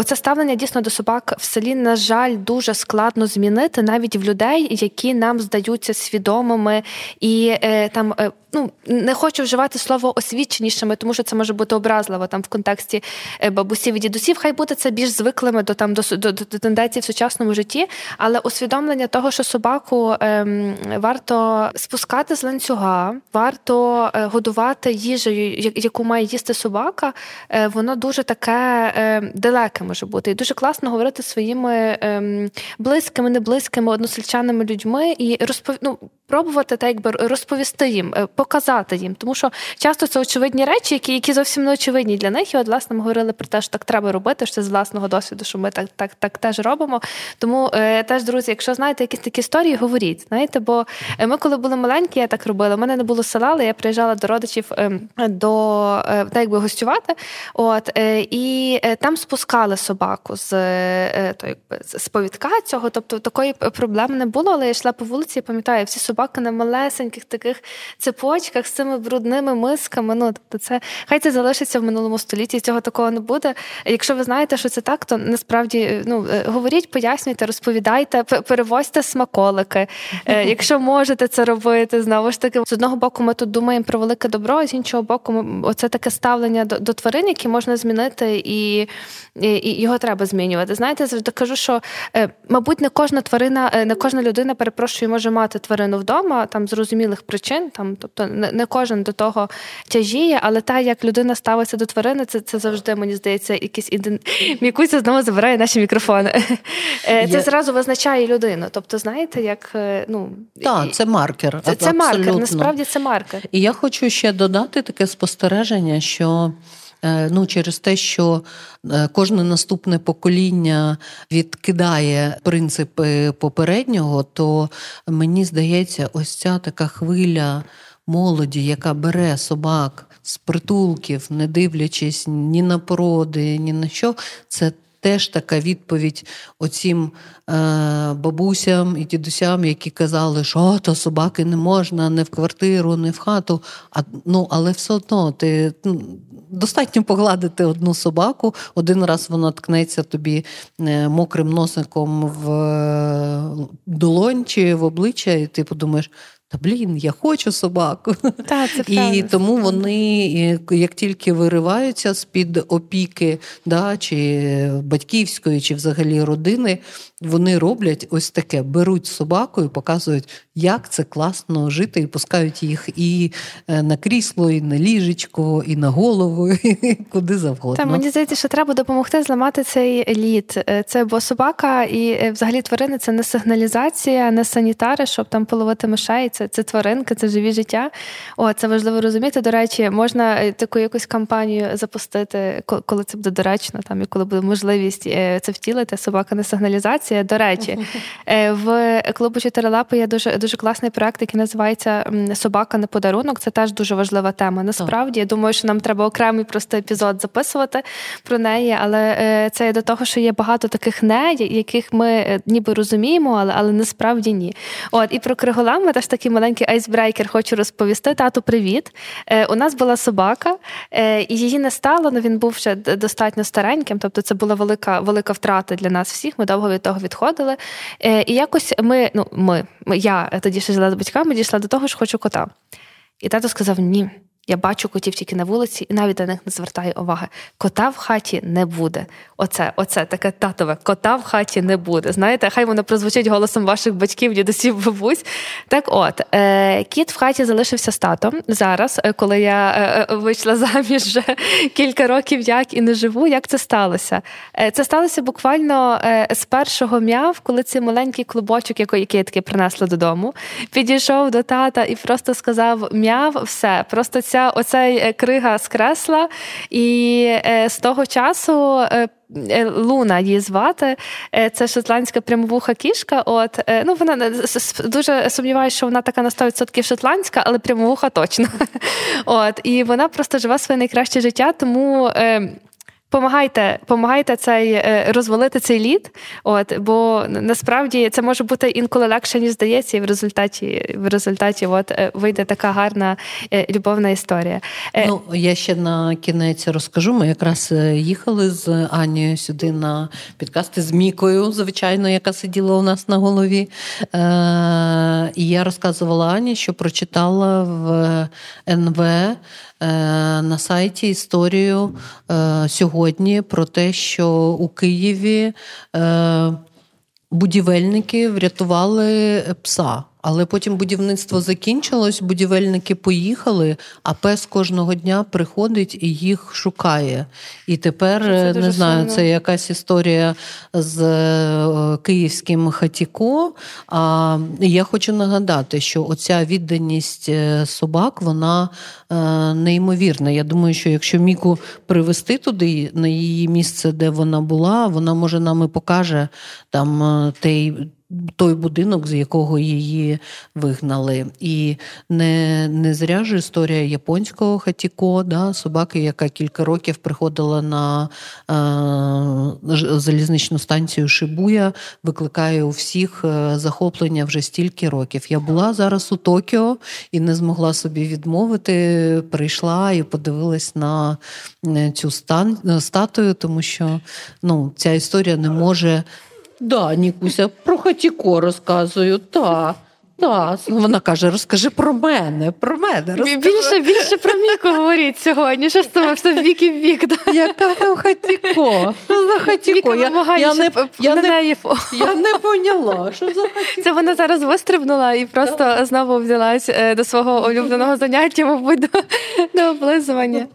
Оце ставлення дійсно до собак в селі, на жаль, дуже складно змінити навіть в людей, які нам здаються свідомими і е, там е, ну не хочу вживати слово освіченішими, тому що це може бути образливо там в контексті е, бабусів і дідусів. Хай буде це більш звиклими до там до, до, до тенденцій в сучасному житті, але усвідомлення того, що собаку ем, варто спускати з ланцюга, варто е, годувати їжею, яку має їсти собака, е, воно дуже таке е, далеке може бути. І дуже класно говорити своїми ем, близькими, неблизькими, односельчаними людьми і розпов... ну, пробувати так, якби розповісти їм, е, показати їм. Тому що часто це очевидні речі, які які зовсім не очевидні для них. І от, власне, ми говорили про те, що так треба робити, що це з власного досвіду, що ми так так, так теж робимо. Тому е, теж, друзі, якщо знаєте якісь такі історії, говоріть. Знаєте, бо е, ми, коли були маленькі, я так робила. У мене не було села, але я приїжджала до родичів е, до е, так, якби гостювати. От е, і там спускали собаку з то, якби з повідка цього. Тобто такої проблеми не було, але я йшла по вулиці, пам'ятаю, всі собаки собака на малесеньких таких цепочках з цими брудними мисками. Ну тобто, це хай це залишиться в минулому столітті. Цього такого не буде. Якщо ви знаєте, що це так, то насправді ну говоріть, пояснюйте, розповідайте, перевозьте смаколики. Якщо можете це робити, знову ж таки з одного боку, ми тут думаємо про велике добро, а з іншого боку, оце таке ставлення до, до тварин, які можна змінити, і, і, і його треба змінювати. Знаєте, завжди кажу, що е, мабуть, не кожна тварина, е, не кожна людина перепрошую, може мати тварину вдома, там зрозумілих причин, там, тобто не, не кожен до того тяжіє, але те, як людина ставиться до тварини, це це завжди мені здається, якийсь іден... Мікуся знову забирає наші мікрофони. Е, це Я... зразу визначає людину. Тобто, знаєте, як ну так, це маркер. Це, це маркер. Насправді це маркер. І я хочу ще додати таке спостереження, що. Е, ну, через те, що е, кожне наступне покоління відкидає принципи попереднього, то мені здається, ось ця така хвиля молоді, яка бере собак з притулків, не дивлячись ні на породи, ні на що, це теж така відповідь оцім е, бабусям і дідусям, які казали, що то собаки не можна, не в квартиру, не в хату. А, ну, Але все одно ти ну, достатньо погладити одну собаку, один раз вона ткнеться тобі е, мокрим носиком в е, долонь чи в обличчя, і ти подумаєш. Та блін, я хочу собаку. Та, це І тому вони, як тільки вириваються з-під опіки, да, чи батьківської, чи взагалі родини, вони роблять ось таке: беруть собаку і показують, як це класно жити, і пускають їх і е, на крісло, і на ліжечко, і на голову, і куди завгодно. Та мені здається, що треба допомогти зламати цей лід. Е, це бо собака і е, взагалі тварини це не сигналізація, не санітари, щоб там половити мишей. Це це тваринки, це живі життя. О, це важливо розуміти. До речі, можна таку якусь кампанію запустити, коли це буде доречно, там і коли буде можливість це втілити. Собака не сигналізація. До речі, е, в клубу Чотирилапи є дуже дуже класний проект, який називається Собака на подарунок. Це теж дуже важлива тема. Насправді я думаю, що нам треба окремий просто епізод записувати про неї, але е, це до того, що є багато таких не, яких ми е, ніби розуміємо, але але насправді ні. От і про Криголама теж такий маленький icebreaker хочу розповісти. Тату, привіт. У нас була собака, і її не стало. але Він був ще достатньо стареньким. Тобто, це була велика велика втрата для нас всіх. Ми довго від того відходили. Е, і якось ми, ну, ми, я тоді ще жила з батьками, дійшла до того, що хочу кота. І тато сказав: ні. Я бачу котів тільки на вулиці, і навіть на них не звертаю уваги. Кота в хаті не буде. Оце, оце таке татове. Кота в хаті не буде. Знаєте, хай воно прозвучить голосом ваших батьків, дідусів, бабусь. Так, от е, кіт в хаті залишився з татом зараз, е, коли я е, е, вийшла заміж вже кілька років, як і не живу. Як це сталося? Це сталося буквально з першого м'яв, коли цей маленький клубочок, який я таки принесла додому, підійшов до тата і просто сказав: м'яв, все, просто ця оця оцей е, крига скресла, і е, з того часу. Е, Луна її звати, це шотландська прямовуха кішка. От ну вона дуже сумніваюся, що вона така на 100% шотландська, але прямовуха точно. От і вона просто живе своє найкраще життя, тому Помагайте, помагайте цей е, розвалити цей лід, от бо насправді це може бути інколи легше, ніж здається, і в результаті в результаті от е, вийде така гарна е, любовна історія. Ну я ще на кінець розкажу. Ми якраз їхали з Анією сюди на підкасти з Мікою, звичайно, яка сиділа у нас на голові. І я розказувала Ані, що прочитала в НВ. Е, на сайті історію е, сьогодні про те, що у Києві е, будівельники врятували пса. Але потім будівництво закінчилось, будівельники поїхали, а пес кожного дня приходить і їх шукає. І тепер це не знаю, сильно. це якась історія з е, київським хатіко. А я хочу нагадати, що оця відданість е, собак, вона е, неймовірна. Я думаю, що якщо Міку привезти туди, на її місце, де вона була, вона може нам і покаже там той той будинок, з якого її вигнали. І не не зря ж історія японського хатіко, да, собаки, яка кілька років приходила на е, залізничну станцію Шибуя, викликає у всіх е, захоплення вже стільки років. Я була зараз у Токіо і не змогла собі відмовити. Прийшла і подивилась на е, цю стан, статую, тому що ну, ця історія не може. Да, Нікуся, про хатіко розказую, так. Так, вона каже: розкажи про мене, про мене. Розкажи. Більше більше про Міку говоріть сьогодні. Що з тобою все в бік і в. Да? Яка там хатіко? Що за хатіко? Я, я, не, я, не, я не поняла. Що за хатіко? Це вона зараз вистрибнула і просто да. знову взялась е, до свого улюбленого заняття, мабуть, до, до облизування.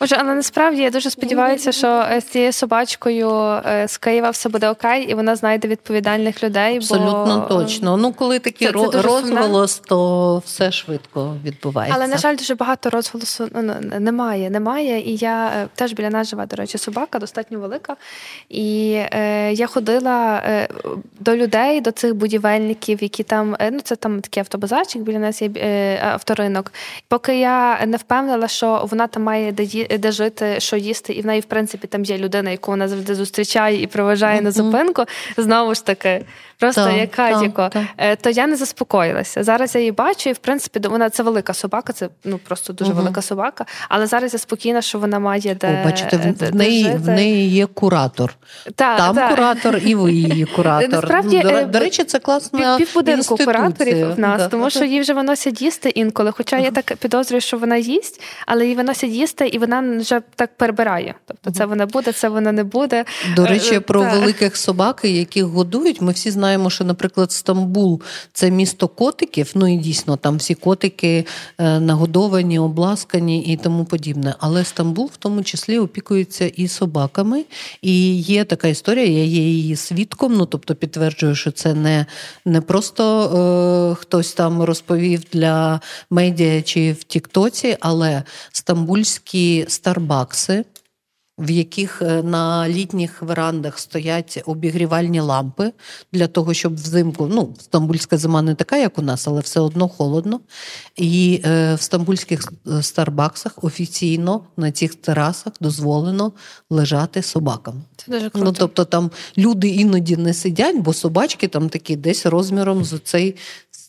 Отже, але насправді я дуже сподіваюся, що з цією собачкою е, з Києва все буде окей, і вона знайде відповідальних людей. Абсолютно бо... точно. Ну, коли такий це, це розголос, то все швидко відбувається. Але на жаль, дуже багато розголосу ну, немає. Немає. І я е, теж біля нас живе, до речі, собака достатньо велика. І е, я ходила е, до людей, до цих будівельників, які там е, ну це там такий автобазарчик, біля нас є е, авторинок. Поки я не впевнила, що вона там має де де жити, що їсти, і в неї, в принципі, там є людина, яку вона завжди зустрічає і проважає mm-hmm. на зупинку. Знову ж таки, просто так, як Катіко, е, то я не заспокоїлася. Зараз я її бачу, і в принципі вона це велика собака, це ну просто дуже угу. велика собака. Але зараз я спокійна, що вона має де. О, Бачите, в, де, в неї жити. в неї є куратор. Та, Там та. куратор, і ви її куратор. Насправді, до, е, до речі, це класна півбудинку кураторів в нас, да. тому що їй вже виносять їсти інколи. Хоча я так підозрюю, що вона їсть, але їй виносять їсти, і вона вже так перебирає. Тобто, це вона буде, це вона не буде. До речі, е, про великих собак, яких годують, ми всі знаємо знаємо, що, наприклад, Стамбул це місто котиків. Ну і дійсно там всі котики е, нагодовані, обласкані і тому подібне. Але Стамбул в тому числі опікується і собаками. І є така історія, я є її свідком. Ну тобто підтверджую, що це не не просто е, хтось там розповів для медіа чи в Тіктоці, але стамбульські старбакси в яких е, на літніх верандах стоять обігрівальні лампи для того, щоб взимку, ну, стамбульська зима не така, як у нас, але все одно холодно. І е, в стамбульських е, старбаксах офіційно на цих терасах дозволено лежати собакам. Це дуже круто. Ну, тобто там люди іноді не сидять, бо собачки там такі десь розміром з цей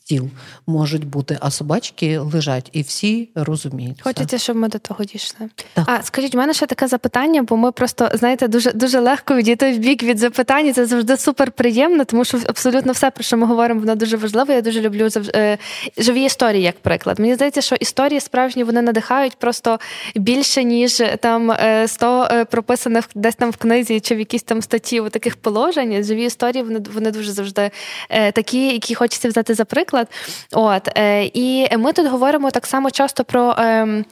стіл можуть бути, а собачки лежать, і всі розуміють. Хочеться, щоб ми до того дійшли. Так. А скажіть, у мене ще таке запитання, бо ми просто знаєте, дуже дуже легко відійти в бік від запитань. Це завжди супер приємно, тому що абсолютно все, про що ми говоримо, воно дуже важливо. Я дуже люблю е, живі історії, як приклад. Мені здається, що історії справжні вони надихають просто більше ніж там 100 е, е, прописаних десь там в книзі чи в якійсь там статті у таких положень. Живі історії вони вони дуже завжди такі, які хочеться взяти за приклад наприклад. От, е, І ми тут говоримо так само часто про ем,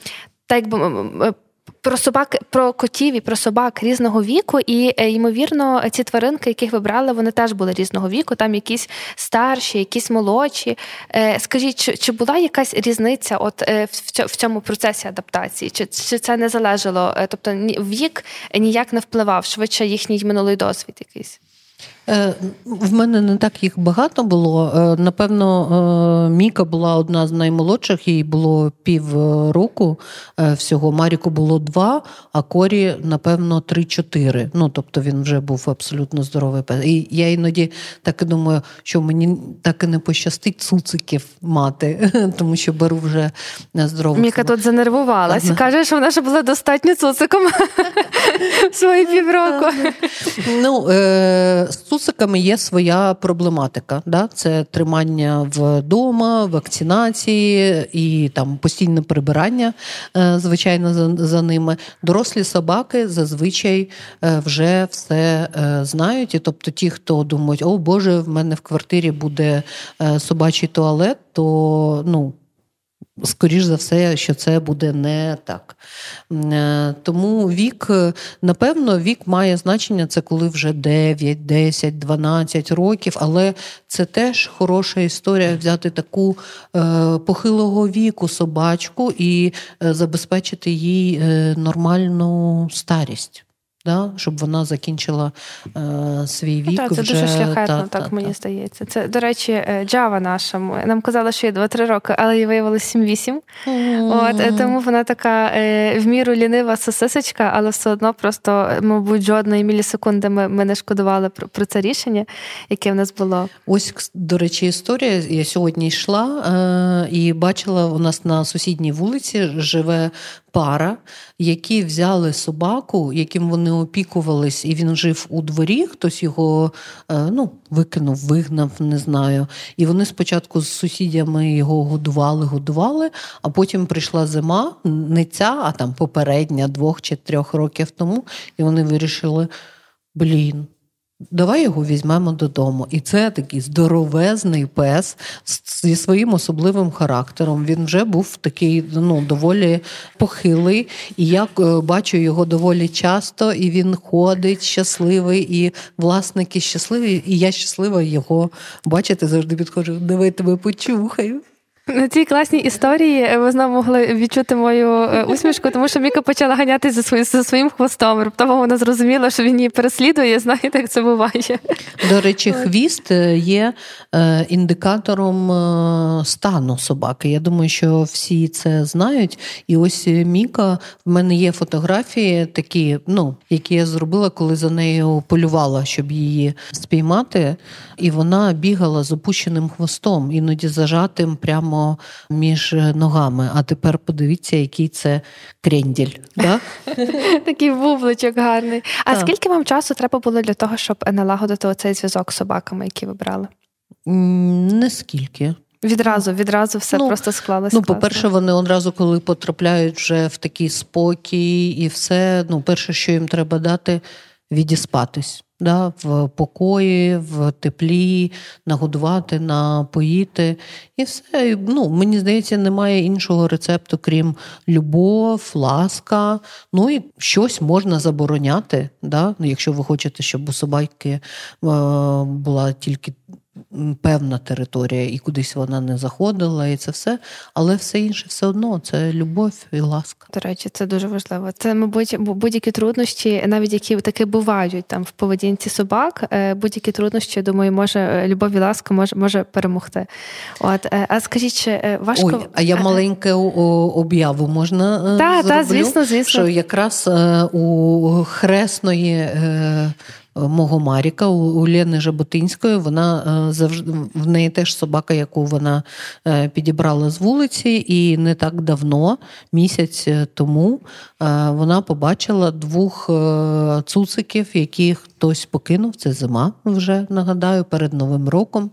так би. Про собак, про котів і про собак різного віку, і е, ймовірно, ці тваринки, яких ви брали, вони теж були різного віку. Там якісь старші, якісь молодші. Е, скажіть, чи, чи була якась різниця, от в цьому процесі адаптації? Чи чи це не залежало? Тобто вік ніяк не впливав швидше їхній минулий досвід якийсь? Е, в мене не так їх багато було. Е, напевно, е, Міка була одна з наймолодших, їй було пів року всього. Маріку було два, а Корі, напевно, три-чотири. Ну, тобто він вже був абсолютно здоровий пес. І я іноді так і думаю, що мені так і не пощастить цуциків мати, тому що беру вже здорову. Міка тут занервувалась. Каже, що вона ж була достатньо цуциком в свої півроку. Ну, цуциками є своя проблематика. Да? Це тримання вдома, вакцинації і там постійне прибирання, е, звичайно, за, за ними. Дорослі собаки зазвичай е, вже все е, знають. І тобто, ті, хто думають, о Боже, в мене в квартирі буде собачий туалет, то ну. Скоріш за все, що це буде не так. Е, тому вік, напевно, вік має значення, це коли вже 9, 10, 12 років, але це теж хороша історія взяти таку е, похилого віку собачку і е, забезпечити їй нормальну старість. Да, щоб вона закінчила е, свій вік. Та, це вже, дуже шляхетно, та, так та, мені та. здається. Це, до речі, Джава наша. Нам казали, що є 2-3 роки, але їй виявилося 7-8. Mm. От, е, Тому вона така е, в міру лінива сосисочка, але все одно просто, мабуть, жодної мілісекунди ми, ми не шкодували про, про це рішення, яке в нас було. Ось, до речі, історія. Я сьогодні йшла е, і бачила, у нас на сусідній вулиці живе пара, які взяли собаку, яким вони опікувались, і він жив у дворі. Хтось його е, ну, викинув, вигнав, не знаю. І вони спочатку з сусідями його годували, годували, а потім прийшла зима, не ця, а там попередня двох чи трьох років тому, і вони вирішили: блін. Давай його візьмемо додому. І це такий здоровезний пес зі своїм особливим характером. Він вже був такий ну, доволі похилий. І я е, бачу його доволі часто, і він ходить щасливий, і власники щасливі, і я щаслива його бачити. Завжди підходжу. Давай тебе почухаю. На цій класній історії ви знову могли відчути мою е, усмішку, тому що Міка почала ганятися за, свої, за своїм хвостом. Раптово вона зрозуміла, що він її переслідує. Знаєте, як це буває. До речі, хвіст е, є е, індикатором стану собаки. Я думаю, що всі це знають. І ось Міка в мене є фотографії, такі, ну, які я зробила, коли за нею полювала, щоб її спіймати. І вона бігала з опущеним хвостом, іноді зажатим прямо прямо між ногами. А тепер подивіться, який це кренділь. Да? Такий бубличок гарний. А так. скільки вам часу треба було для того, щоб налагодити оцей зв'язок з собаками, які ви брали? Не скільки. Відразу, відразу все ну, просто склалося. Ну, по-перше, вони одразу, коли потрапляють вже в такий спокій і все, ну, перше, що їм треба дати, відіспатись да, в покої, в теплі, нагодувати, напоїти. І все. Ну, Мені здається, немає іншого рецепту, крім любов, ласка. Ну і щось можна забороняти, да, якщо ви хочете, щоб у собаки е, була тільки певна територія, і кудись вона не заходила, і це все. Але все інше все одно це любов і ласка. До речі, це дуже важливо. Це, мабуть, будь-які труднощі, навіть які таки бувають там в поведінці собак, е, будь-які труднощі, думаю, може е, любов і ласка може може перемогти. От, е, а скажіть, чи важко. Ой, а я маленьке об'яву можна Так, та, звісно, звісно. Що якраз у хресної мого Маріка, у Лени Жаботинської. Вона е, завжди в неї теж собака, яку вона е, підібрала з вулиці, і не так давно, місяць е, тому, вона побачила двох цуциків, яких хтось покинув. Це зима вже нагадаю, перед Новим роком.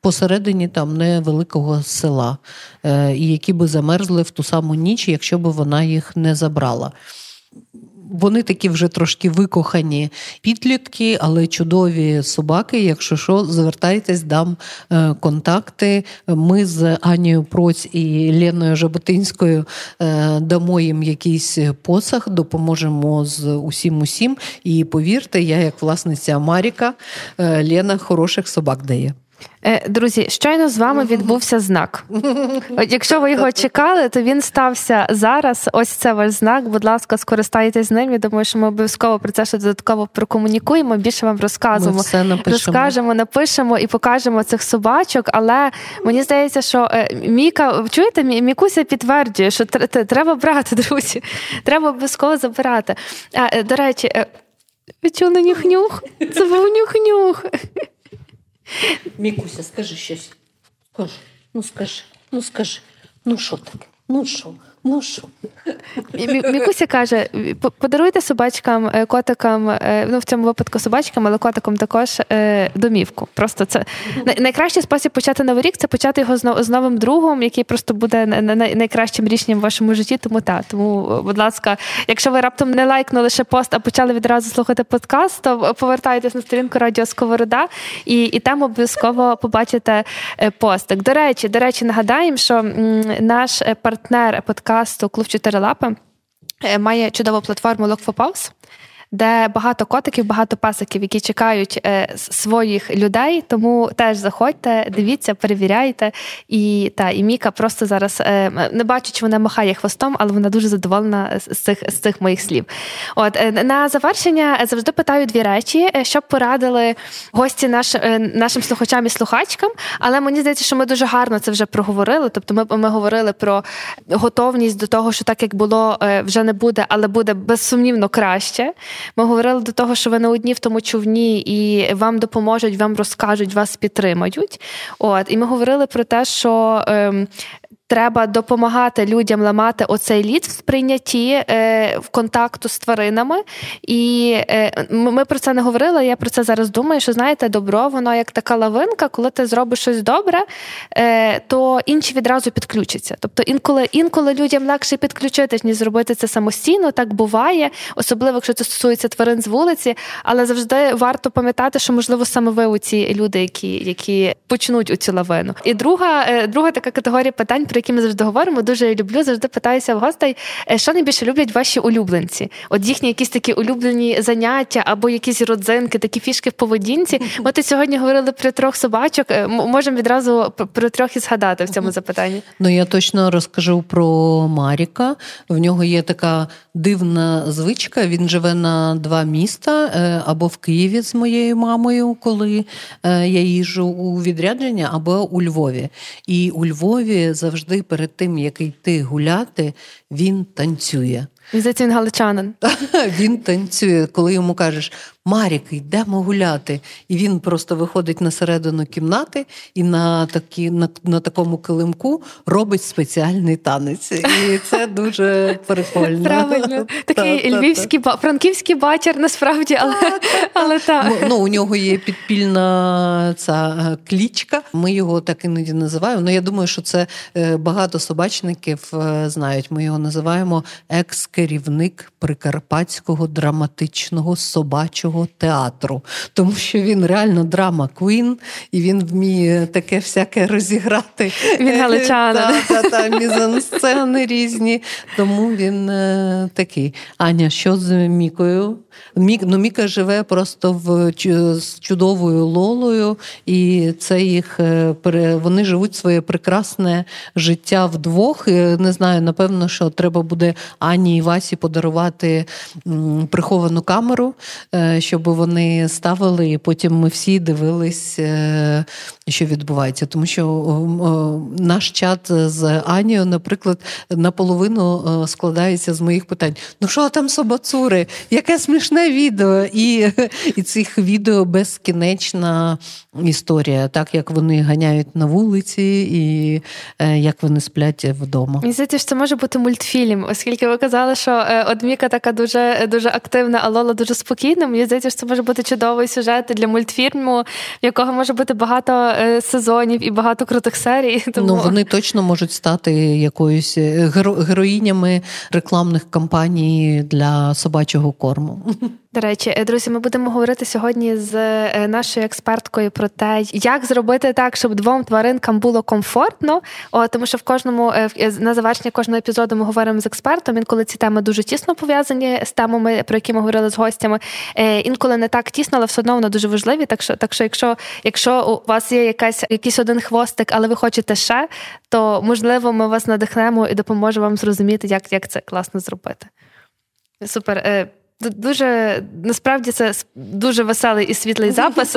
Посередині там невеликого села, які би замерзли в ту саму ніч, якщо б вона їх не забрала. Вони такі вже трошки викохані підлітки, але чудові собаки. Якщо що, звертайтесь, дам е, контакти. Ми з Анією Проць і Леною Жаботинською е, дамо їм якийсь посаг, допоможемо з усім усім. І повірте, я, як власниця Маріка, е, Лена хороших собак дає. Е, друзі, щойно з вами відбувся знак. От Якщо ви його чекали, то він стався зараз. Ось це ваш знак. Будь ласка, скористайтесь ним. Я думаю, що ми обов'язково про це ще додатково прокомунікуємо. Більше вам розказуємо. Ми все напишемо. Розкажемо, напишемо і покажемо цих собачок. Але мені здається, що е, Міка, чуєте, Мікуся підтверджує, що треба брати, друзі. Треба обов'язково забирати. Е, До речі, ви чули нюх-нюх? Це був нюх-нюх. Мікуся, скажи щось. Скажи, ну скажи, ну скажи, ну що таке? Ну що? Ну що? Мікуся каже: подаруйте собачкам, е, котикам, е, ну в цьому випадку собачкам, але котикам також е, домівку. Просто це найкращий спосіб почати новий рік це почати його з новим другом, який просто буде найкращим рішенням в вашому житті. Тому так. Тому, будь ласка, якщо ви раптом не лайкнули ще пост, а почали відразу слухати подкаст, то повертайтесь на сторінку Радіо Сковорода і і там обов'язково побачите постик. До речі, до речі, нагадаємо, що наш партнер подкасту подкасту Клуб 4 лапи е, має чудову платформу Lock for Pause. Де багато котиків, багато пасиків, які чекають е, своїх людей. Тому теж заходьте, дивіться, перевіряйте. І та і Міка просто зараз е, не бачу, чи вона махає хвостом, але вона дуже задоволена з цих з цих моїх слів. От на завершення завжди питаю дві речі, щоб порадили гості наш, нашим слухачам і слухачкам. Але мені здається, що ми дуже гарно це вже проговорили. Тобто, ми, ми говорили про готовність до того, що так як було, вже не буде, але буде безсумнівно краще. Ми говорили до того, що ви не одні в тому човні, і вам допоможуть, вам розкажуть, вас підтримають. От і ми говорили про те, що. Ем, треба допомагати людям ламати оцей лід в сприйнятті е, в контакту з тваринами. І е, ми про це не говорили. Я про це зараз думаю. Що знаєте, добро, воно як така лавинка, коли ти зробиш щось добре, е, то інші відразу підключаться. Тобто, інколи інколи людям легше підключитись, ніж зробити це самостійно. Так буває, особливо якщо це стосується тварин з вулиці, але завжди варто пам'ятати, що можливо саме ви у ці люди, які які почнуть у цю лавину. І друга, е, друга така категорія питань, про які ми завжди говоримо, дуже люблю, завжди питаюся в гостей, е, що найбільше люблять ваші улюбленці. От їхні якісь такі улюблені заняття або якісь родзинки, такі фішки в поведінці. От і сьогодні говорили про трьох собачок. Е, можемо відразу про трьох і згадати в цьому запитанні. Ну я точно розкажу про Маріка. В нього є така дивна звичка. Він живе на два міста е, або в Києві з моєю мамою, коли я їжу у відрядження, або у Львові. І у Львові завжди завжди перед тим, як йти гуляти, він танцює. Він галичанин. Він танцює, коли йому кажеш, Марік, йдемо гуляти. І він просто виходить на середину кімнати і на такі, на, на такому килимку робить спеціальний танець. І це дуже прикольно. Правильно. Такий львівський франківський батір насправді, але але так. Ну, у нього є підпільна ця е, клічка. Ми його так іноді називаємо. Ну я думаю, що це е, багато собачників е, знають. Ми його називаємо екс-керівник Прикарпатського драматичного собачого нашого театру, тому що він реально драма Квін, і він вміє таке всяке розіграти. Він галичанин. Та, та, та, мізансцени різні. Тому він е, такий. Аня, що з Мікою? Ну, Міка живе просто в з чудовою Лолою, і це їх е, вони живуть своє прекрасне життя вдвох. І, Не знаю, напевно, що треба буде Ані і Васі подарувати приховану камеру, е, щоб вони ставили, і потім ми всі дивились, е, що відбувається. Тому що наш чат з Анією, наприклад, наполовину складається з моїх питань: ну що там собацури? Яке смішне відео? І і цих відео безкінечна історія, так як вони ганяють на вулиці і е, як вони сплять вдома. Мені здається, що це може бути мультфільм, оскільки ви казали, що е, Одміка така дуже дуже активна, а Лола дуже спокійна. Мені здається, що це може бути чудовий сюжет для мультфільму, в якого може бути багато е, сезонів і багато крутих серій. Тому... Ну вони точно можуть стати якоюсь героїнями рекламних кампаній для собачого корму. До речі, е, друзі, ми будемо говорити сьогодні з е, нашою експерткою про те, як зробити так, щоб двом тваринкам було комфортно. О, тому що в кожному е, на завершення кожного епізоду ми говоримо з експертом. Інколи ці теми дуже тісно пов'язані з темами, про які ми говорили з гостями. Інколи не так тісно, але все одно воно дуже важливі. Так що, так що, якщо якщо у вас є якась якийсь один хвостик, але ви хочете ще, то можливо ми вас надихнемо і допоможемо вам зрозуміти, як, як це класно зробити. Супер. Дуже насправді це дуже веселий і світлий запис.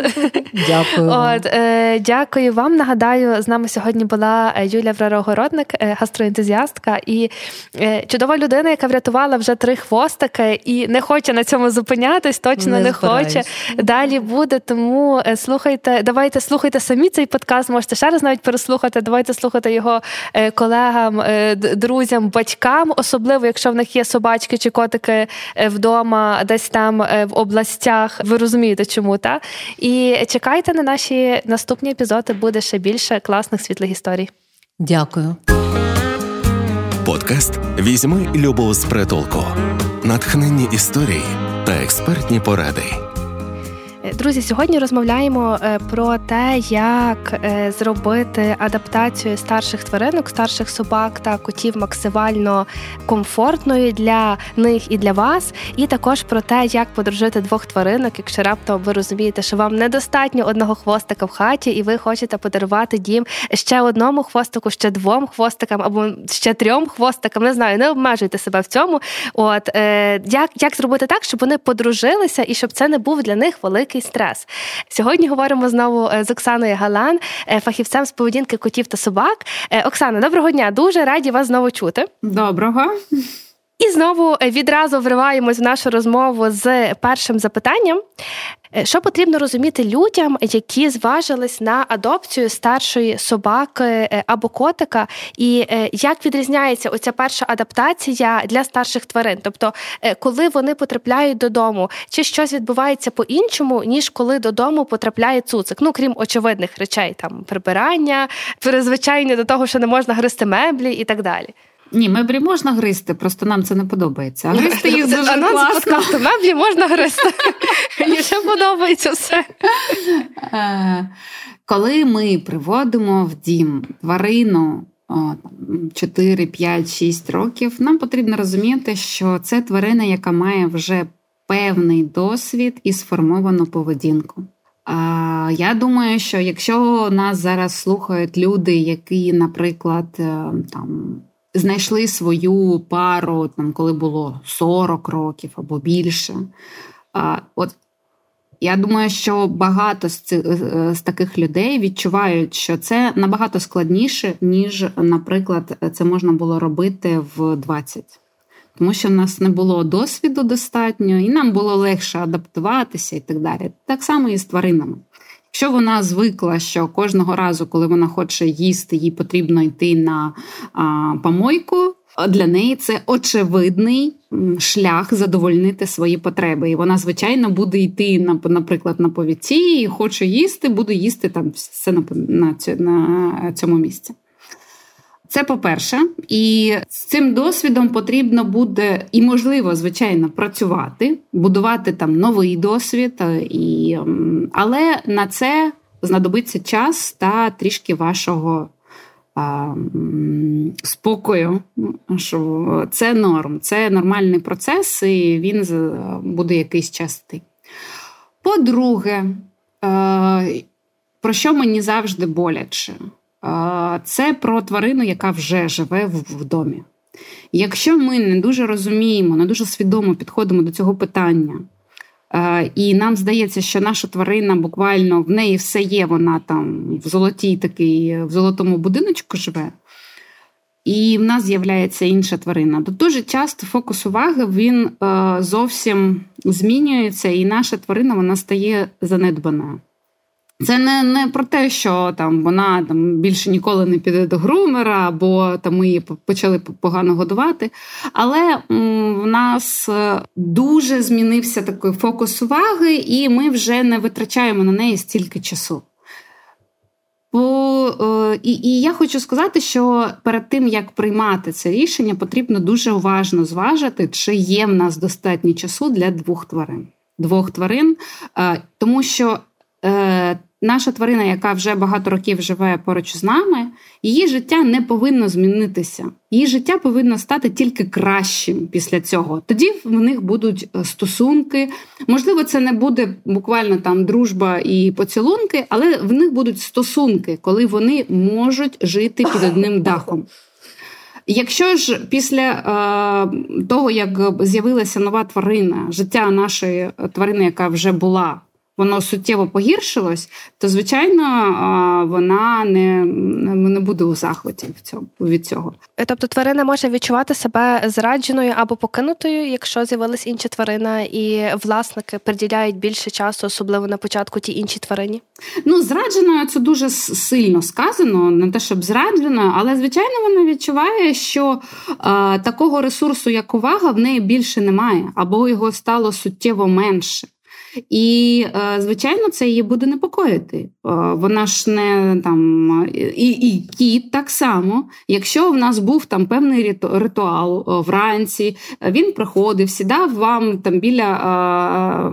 Дякую. От, е, Дякую вам. Нагадаю, з нами сьогодні була е, Юлія Врарогородник, е, гастроентузіастка і е, чудова людина, яка врятувала вже три хвостики і не хоче на цьому зупинятись, точно не, не хоче. Далі буде. Тому е, слухайте, давайте слухайте самі цей подкаст. Можете ще раз навіть переслухати. Давайте слухати його е, колегам, друзям, батькам, особливо якщо в них є собачки чи котики вдома вдома, десь там е, в областях. Ви розумієте, чому та і чекайте на наші наступні епізоди. Буде ще більше класних світлих історій. Дякую. Подкаст Візьми любов з притулку, натхненні історії та експертні поради. Друзі, сьогодні розмовляємо е, про те, як е, зробити адаптацію старших тваринок, старших собак та котів максимально комфортною для них і для вас, і також про те, як подружити двох тваринок, якщо раптом ви розумієте, що вам недостатньо одного хвостика в хаті, і ви хочете подарувати дім ще одному хвостику, ще двом хвостикам або ще трьом хвостикам. Не знаю, не обмежуйте себе в цьому. От е, як, як зробити так, щоб вони подружилися і щоб це не був для них великий великий стрес. Сьогодні говоримо знову е, з Оксаною Галан, е, фахівцем з поведінки котів та собак. Е, Оксана, доброго дня! Дуже раді вас знову чути. Доброго. І знову відразу вриваємось в нашу розмову з першим запитанням. Е, що потрібно розуміти людям, які зважились на адопцію старшої собаки е, або котика, і е, як відрізняється оця перша адаптація для старших тварин? Тобто, коли вони потрапляють додому, чи щось відбувається по-іншому, ніж коли додому потрапляє цуцик? Ну крім очевидних речей, там прибирання, перезвичайні до того, що не можна гристи меблі і так далі. Ні, меблі можна гристи, просто нам це не подобається. А гристи їх дуже класно. подкасту меблі можна гристи. Мені ще подобається все. Е, коли ми приводимо в дім тварину 4, 5, 6 років, нам потрібно розуміти, що це тварина, яка має вже певний досвід і сформовану поведінку. Я думаю, що якщо нас зараз слухають люди, які, наприклад, е, там знайшли свою пару, там, коли було 40 років або більше. А, от я думаю, що багато з цих з таких людей відчувають, що це набагато складніше, ніж, наприклад, це можна було робити в 20. Тому що в нас не було досвіду достатньо, і нам було легше адаптуватися і так далі. Так само і з тваринами. Якщо вона звикла, що кожного разу, коли вона хоче їсти, їй потрібно йти на а, помойку. Для неї це очевидний шлях задовольнити свої потреби. І вона, звичайно, буде йти на, наприклад, на повіці і хоче їсти, буде їсти там все на, на, на цьому місці. Це по-перше, і з цим досвідом потрібно буде і можливо, звичайно, працювати, будувати там новий досвід, е, і, але на це знадобиться час та трішки вашого а, спокою. Що Це норм, це нормальний процес, і він буде якийсь час По-друге, е, про що мені завжди боляче? Це про тварину, яка вже живе в домі. Якщо ми не дуже розуміємо, не дуже свідомо підходимо до цього питання, і нам здається, що наша тварина буквально в неї все є, вона там в золотій такий, в золотому будиночку живе, і в нас з'являється інша тварина, то дуже часто фокус уваги він зовсім змінюється, і наша тварина вона стає занедбаною. Це не не про те, що там вона там більше ніколи не піде до грумера, або там ми її почали погано годувати. Але м, в нас е, дуже змінився такий фокус уваги, і ми вже не витрачаємо на неї стільки часу. Бо, е, і, і я хочу сказати, що перед тим як приймати це рішення, потрібно дуже уважно зважити, чи є в нас достатньо часу для двох тварин. Двох тварин, е, тому що наша тварина, яка вже багато років живе поруч з нами, її життя не повинно змінитися. Її життя повинно стати тільки кращим після цього. Тоді в них будуть е, стосунки. Можливо, це не буде буквально там дружба і поцілунки, але в них будуть стосунки, коли вони можуть жити під одним дахом. Якщо ж після е, того, як з'явилася нова тварина, життя нашої тварини, яка вже була, воно суттєво погіршилось, то звичайно вона не не буде у захваті в цьому від цього. Тобто тварина може відчувати себе зрадженою або покинутою, якщо з'явилась інша тварина, і власники приділяють більше часу, особливо на початку ті інші тварині. Ну, зрадженою це дуже сильно сказано, не те, щоб зрадженою, але звичайно вона відчуває, що е, такого ресурсу, як увага, в неї більше немає, або його стало суттєво менше. І, е, звичайно, це її буде непокоїти. Е, вона ж не там і і кіт так само. Якщо в нас був там певний ритуал вранці, він приходив, сідав вам там біля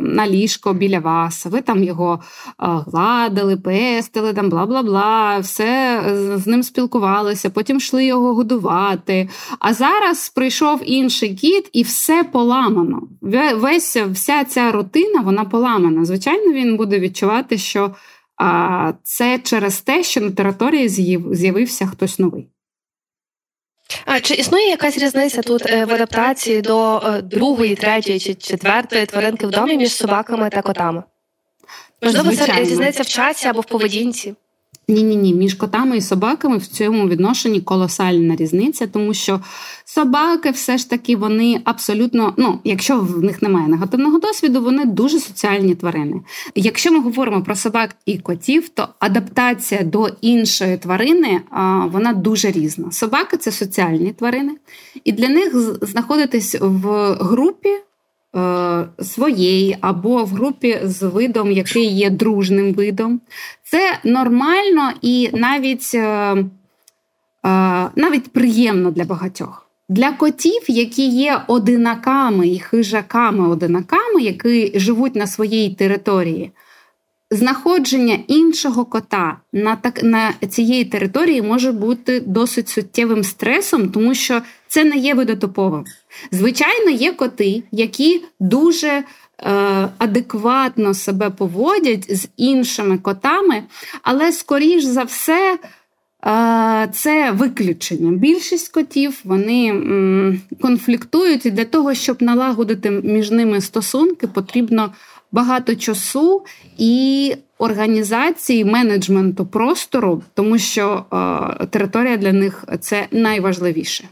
на ліжко біля вас, ви там його гладили, пестили, там бла бла бла, все з ним спілкувалися, потім йшли його годувати. А зараз прийшов інший кіт, і все поламано. Весь вся ця рутина вона поламана. Звичайно, він буде відчувати, що це через те, що на території з'явився хтось новий. А чи існує якась різниця тут е, в адаптації до е, другої, третьої чи четвертої тваринки в домі між собаками та котами? Можливо, це різниця в часі або в поведінці? Ні, ні, ні, між котами і собаками в цьому відношенні колосальна різниця, тому що собаки все ж таки вони абсолютно, ну, якщо в них немає негативного досвіду, вони дуже соціальні тварини. Якщо ми говоримо про собак і котів, то адаптація до іншої тварини вона дуже різна. Собаки це соціальні тварини, і для них знаходитись в групі. Е, своєї або в групі з видом, який є дружним видом. Це нормально і навіть е, е, навіть приємно для багатьох. Для котів, які є одинаками і хижаками-одинаками, які живуть на своїй території, знаходження іншого кота на так на цієї території може бути досить суттєвим стресом, тому що це не є видотоповим. Звичайно, є коти, які дуже е, адекватно себе поводять з іншими котами, але, скоріш за все, е, це виключення. Більшість котів вони конфліктують, і для того, щоб налагодити між ними стосунки, потрібно багато часу і організації менеджменту простору, тому що е, територія для них це найважливіше.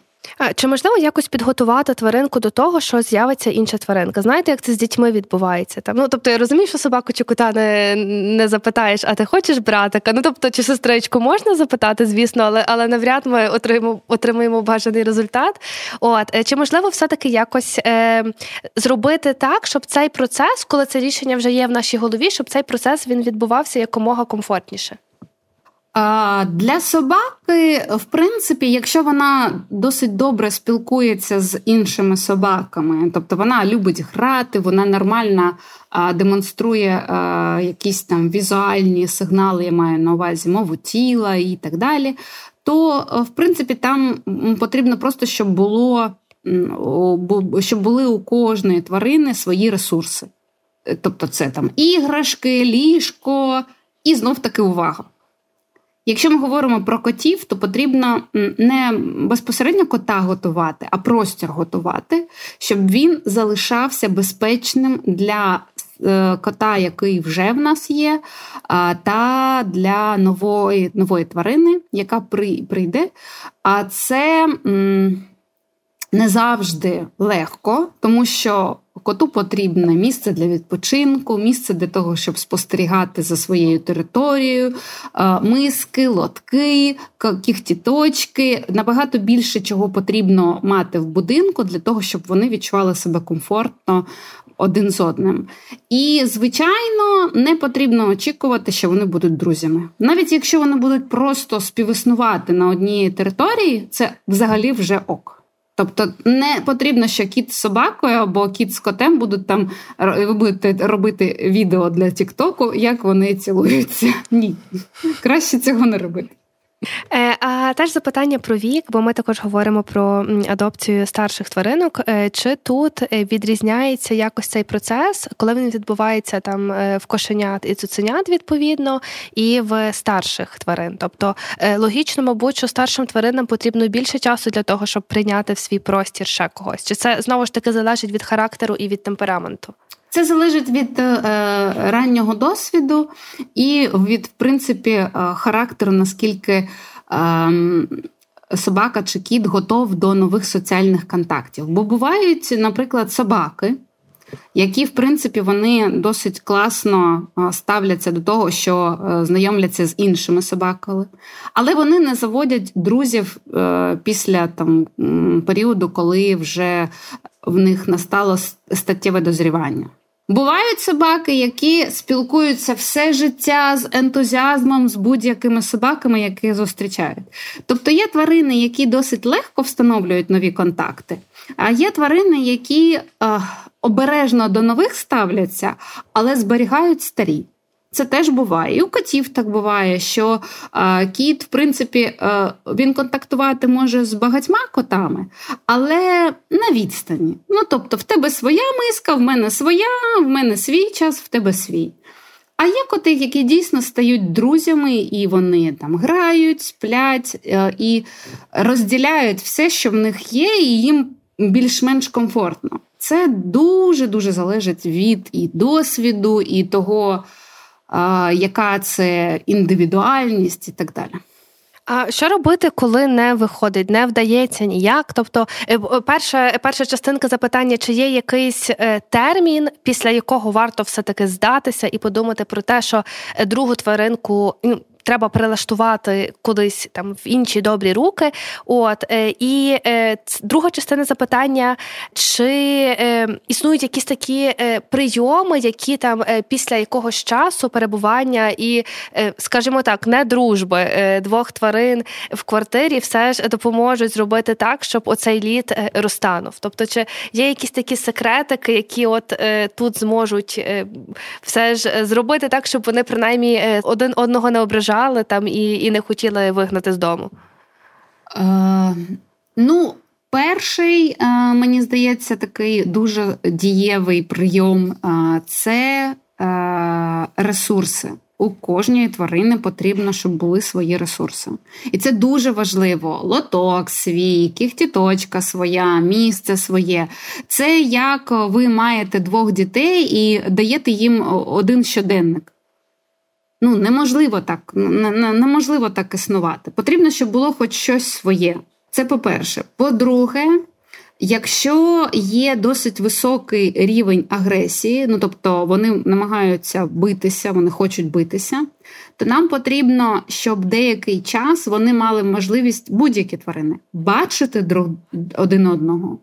Чи можливо якось підготувати тваринку до того, що з'явиться інша тваринка? Знаєте, як це з дітьми відбувається? Там ну тобто я розумію, що собаку чи кота не не запитаєш, а ти хочеш братика? Ну тобто, чи сестричку можна запитати, звісно, але але навряд ми отримаємо отримаємо бажаний результат. От е, чи можливо все-таки якось е, зробити так, щоб цей процес, коли це рішення вже є в нашій голові, щоб цей процес він відбувався якомога комфортніше? Для собаки, в принципі, якщо вона досить добре спілкується з іншими собаками, тобто вона любить грати, вона нормально демонструє якісь там візуальні сигнали, я маю на увазі мову тіла і так далі, то в принципі там потрібно просто, щоб було щоб були у кожної тварини свої ресурси. Тобто, це там іграшки, ліжко і знов таки увага. Якщо ми говоримо про котів, то потрібно не безпосередньо кота готувати, а простір готувати, щоб він залишався безпечним для е, кота, який вже в нас є, та для нової нової тварини, яка прийде. А це не завжди легко, тому що коту потрібне місце для відпочинку, місце для того, щоб спостерігати за своєю територією, миски, лотки, кіхтіточки. Набагато більше чого потрібно мати в будинку для того, щоб вони відчували себе комфортно. Один з одним. І, звичайно, не потрібно очікувати, що вони будуть друзями. Навіть якщо вони будуть просто співіснувати на одній території, це взагалі вже ок. Тобто не потрібно, що кіт з собакою або кіт з котем будуть там ви будете робити відео для Тіктоку, як вони цілуються. Ні, краще цього не робити. Е, а теж запитання про вік, бо ми також говоримо про адопцію старших тваринок. Е, чи тут е, відрізняється якось цей процес, коли він відбувається там в кошенят і цуценят, відповідно, і в старших тварин? Тобто логічно, мабуть, що старшим тваринам потрібно більше часу для того, щоб прийняти в свій простір ще когось? Чи це знову ж таки залежить від характеру і від темпераменту? Це залежить від е, раннього досвіду і від, в принципі, е, характеру, наскільки е, собака чи кіт готов до нових соціальних контактів. Бо бувають, наприклад, собаки, які, в принципі, вони досить класно е, ставляться до того, що е, знайомляться з іншими собаками, але вони не заводять друзів е, після там періоду, коли вже в них настало статтєве дозрівання. Бувають собаки, які спілкуються все життя з ентузіазмом з будь-якими собаками, які зустрічають. Тобто є тварини, які досить легко встановлюють нові контакти, а є тварини, які е, обережно до нових ставляться, але зберігають старі. Це теж буває. І у котів так буває, що е, кіт, в принципі, е, він контактувати може з багатьма котами, але на відстані. Ну, тобто, в тебе своя миска, в мене своя, в мене свій час, в тебе свій. А є коти, які дійсно стають друзями, і вони там грають, сплять е, і розділяють все, що в них є, і їм більш-менш комфортно. Це дуже дуже залежить від і досвіду, і того яка це індивідуальність і так далі. А що робити, коли не виходить, не вдається ніяк? Тобто, е, перша перша частинка запитання, чи є якийсь е, термін, після якого варто все-таки здатися і подумати про те, що е, другу тваринку ну, треба прилаштувати кудись там в інші добрі руки. От е, і е, друга частина запитання: чи е, існують якісь такі прийоми, які там після якогось часу перебування і, скажімо так, не дружби двох тварин в квартирі все ж допоможуть зробити так, щоб оцей лід розтанув. Тобто, чи є якісь такі секретики, які от тут зможуть все ж зробити так, щоб вони принаймні один одного не ображали? Ображали там і і не хотіли вигнати з дому? Е, Ну, перший, е, мені здається, такий дуже дієвий прийом е, це е, ресурси. У кожної тварини потрібно, щоб були свої ресурси. І це дуже важливо. Лоток свій, кіхтіточка своя, місце своє. Це як ви маєте двох дітей і даєте їм один щоденник. Ну, неможливо так, неможливо так існувати. Потрібно, щоб було хоч щось своє. Це по-перше. По-друге, якщо є досить високий рівень агресії, ну тобто вони намагаються битися, вони хочуть битися, то нам потрібно, щоб деякий час вони мали можливість будь-які тварини бачити друг один одного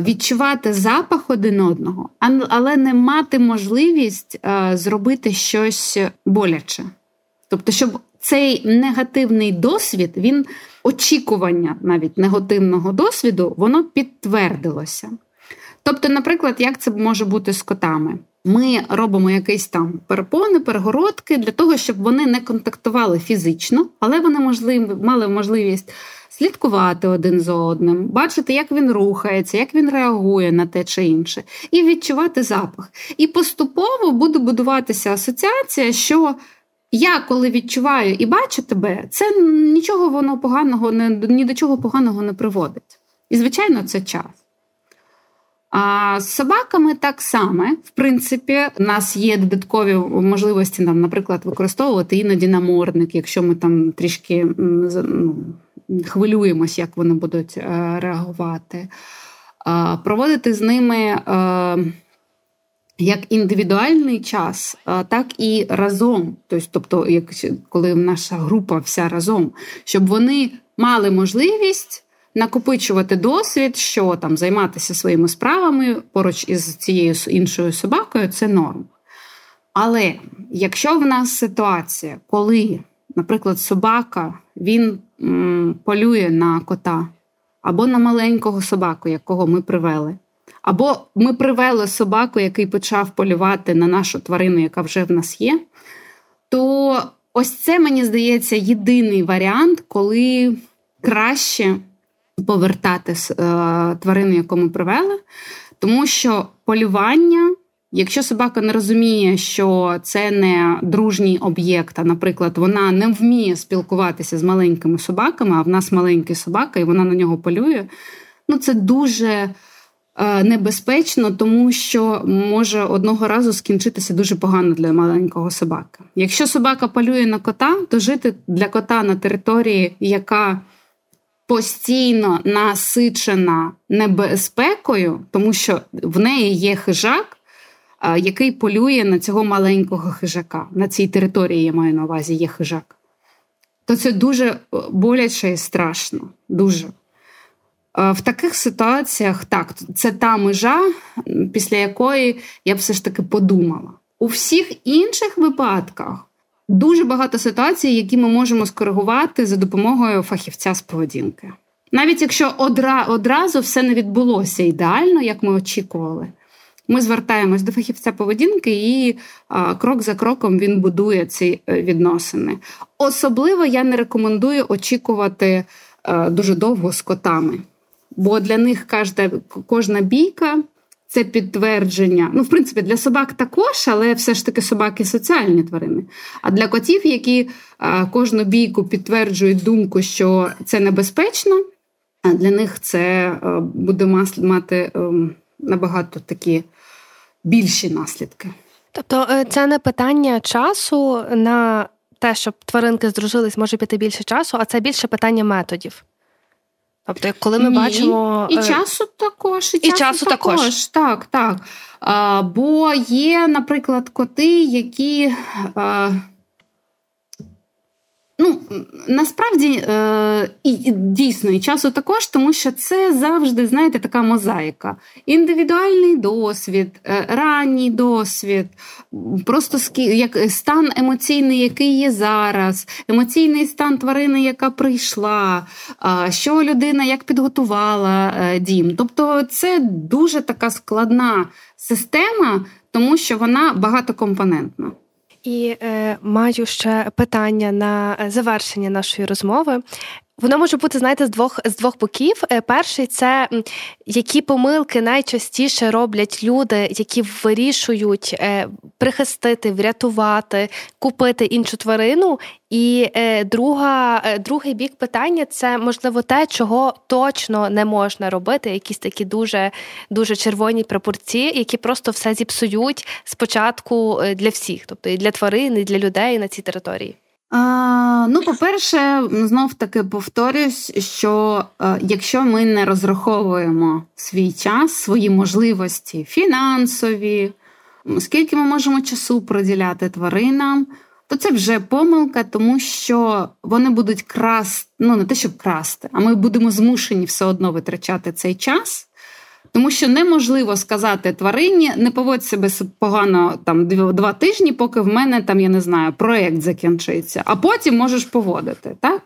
відчувати запах один одного, але не мати можливість зробити щось боляче. Тобто, щоб цей негативний досвід, він очікування навіть негативного досвіду, воно підтвердилося. Тобто, наприклад, як це може бути з котами? Ми робимо якісь там перепони, перегородки для того, щоб вони не контактували фізично, але вони можливо, мали можливість слідкувати один за одним, бачити, як він рухається, як він реагує на те чи інше, і відчувати запах. І поступово буде будуватися асоціація, що я, коли відчуваю і бачу тебе, це нічого воно поганого не ні до чого поганого не приводить. І, звичайно, це час. А з собаками так само, в принципі, у нас є додаткові можливості, там, наприклад, використовувати іноді намордник, якщо ми там трішки ну, хвилюємось, як вони будуть е, реагувати, проводити з ними е, як індивідуальний час, так і разом. Тобто, як коли наша група вся разом, щоб вони мали можливість. Накопичувати досвід, що там займатися своїми справами поруч із цією іншою собакою це норм. Але якщо в нас ситуація, коли, наприклад, собака він полює на кота, або на маленького собаку, якого ми привели. Або ми привели собаку, який почав полювати на нашу тварину, яка вже в нас є. То ось це, мені здається, єдиний варіант, коли краще повертати е, тварину, яку ми привели, тому що полювання Якщо собака не розуміє, що це не дружній об'єкт, а, наприклад, вона не вміє спілкуватися з маленькими собаками, а в нас маленький собака, і вона на нього полює, ну це дуже е, небезпечно, тому що може одного разу скінчитися дуже погано для маленького собаки. Якщо собака полює на кота, то жити для кота на території, яка постійно насичена небезпекою, тому що в неї є хижак який полює на цього маленького хижака. На цій території я маю на увазі є хижак. То це дуже е, боляче і страшно. Дуже. в таких ситуаціях так, це та межа, після якої я б все ж таки подумала. У всіх інших випадках дуже багато ситуацій, які ми можемо скоригувати за допомогою фахівця з поведінки. Навіть якщо одра, одразу все не відбулося ідеально, як ми очікували, ми звертаємось до фахівця поведінки, і а, крок за кроком він будує ці е, відносини. Особливо я не рекомендую очікувати а, е, дуже довго з котами, бо для них кожна, бійка. Це підтвердження. Ну, в принципі, для собак також, але все ж таки собаки соціальні тварини. А для котів, які а, кожну бійку підтверджують думку, що це небезпечно, для них це а, буде мати а, ем, набагато такі більші наслідки. Тобто е, це не питання часу на те, щоб тваринки здружились, може піти більше часу, а це більше питання методів. Тобто, коли ми Ні. бачимо і е, часу також, і, і часу, часу також. також. Так, так. А, Бо є, наприклад, коти, які. А, Ну, насправді е, і дійсно і часу також, тому що це завжди, знаєте, така мозаїка. Індивідуальний досвід, е, ранній досвід, просто як стан емоційний, який є зараз, емоційний стан тварини, яка прийшла, що людина як підготувала е, дім. Тобто, це дуже така складна система, тому що вона багатокомпонентна. І е, маю ще питання на е, завершення нашої розмови. Воно може бути, знаєте, з двох з двох боків. Е, перший це які помилки найчастіше роблять люди, які вирішують е, прихистити, врятувати, купити іншу тварину. І е, друга, другий бік питання це можливо те, чого точно не можна робити. Якісь такі дуже дуже червоні пропорції, які просто все зіпсують спочатку для всіх, тобто і для тварин, і для людей на цій території. А, Ну, по-перше, знов таки повторюсь, що а, якщо ми не розраховуємо свій час, свої можливості фінансові, скільки ми можемо часу приділяти тваринам, то це вже помилка, тому що вони будуть красти, ну не те, щоб красти, а ми будемо змушені все одно витрачати цей час. Тому що неможливо сказати тварині, не поводь себе погано там два тижні, поки в мене там, я не знаю, проєкт закінчиться, а потім можеш поводити. так?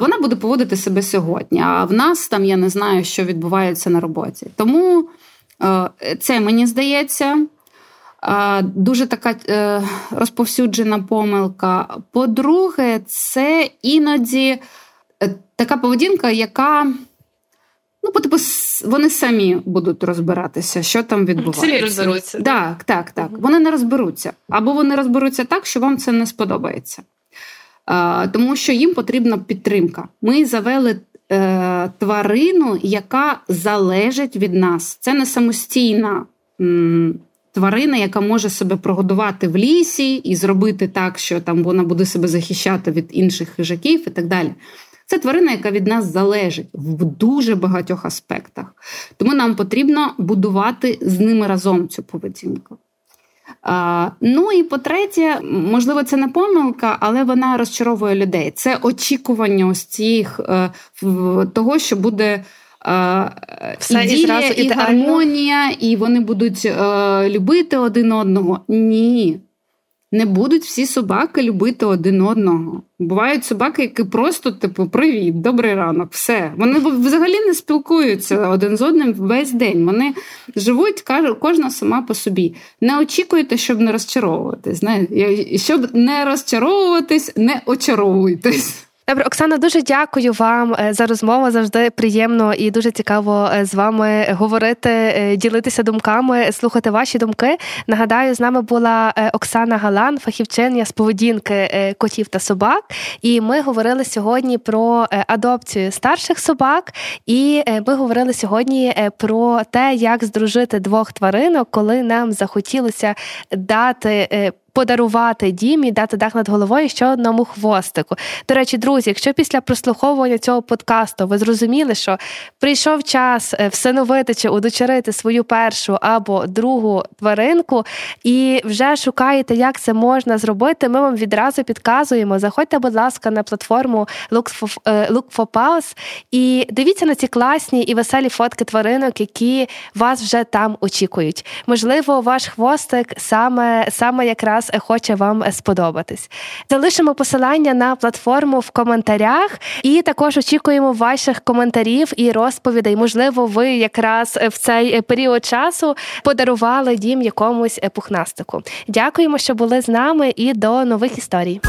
Вона буде поводити себе сьогодні. А в нас там я не знаю, що відбувається на роботі. Тому е, це мені здається. Е, дуже така е, розповсюджена помилка. По-друге, це іноді така поведінка, яка Ну, бо типу, вони самі будуть розбиратися, що там відбувається. Самі розберуться. Так, так, так. Вони не розберуться. Або вони розберуться так, що вам це не сподобається. Тому що їм потрібна підтримка. Ми завели е, тварину, яка залежить від нас. Це не самостійна м, тварина, яка може себе прогодувати в лісі і зробити так, що там вона буде себе захищати від інших хижаків і так далі. Це тварина, яка від нас залежить в дуже багатьох аспектах. Тому нам потрібно будувати з ними разом цю поведінку. А, Ну і по-третє, можливо, це не помилка, але вона розчаровує людей. Це очікування ось цих е, того, що буде. Е, Все іділія, і, і гармонія, і вони будуть е, любити один одного. Ні, не будуть всі собаки любити один одного. Бувають собаки, які просто, типу, привіт, добрий ранок, все. Вони взагалі не спілкуються один з одним весь день. Вони живуть, кожна сама по собі. Не очікуйте, щоб не розчаровуватись. Щоб не розчаровуватись, не очаровуйтесь. Добре, Оксана, дуже дякую вам е, за розмову. Завжди приємно і дуже цікаво е, з вами говорити, е, ділитися думками, слухати ваші думки. Нагадаю, з нами була Оксана Галан, фахівчиня з поведінки котів та собак. І ми говорили сьогодні про адопцію старших собак. І ми говорили сьогодні про те, як здружити двох тваринок, коли нам захотілося дати подарувати дім і дати дах над головою ще одному хвостику. До речі, друзі, якщо після прослуховування цього подкасту ви зрозуміли, що прийшов час е, всиновити чи удочерити свою першу або другу тваринку, і вже шукаєте, як це можна зробити, ми вам відразу підказуємо. Заходьте, будь ласка, на платформу Look for, е, Look for Pals і дивіться на ці класні і веселі фотки тваринок, які вас вже там очікують. Можливо, ваш хвостик саме саме якраз хоче вам сподобатись. Залишимо посилання на платформу в коментарях, і також очікуємо ваших коментарів і розповідей. Можливо, ви якраз в цей період часу подарували дім якомусь пухнастику. Дякуємо, що були з нами, і до нових історій.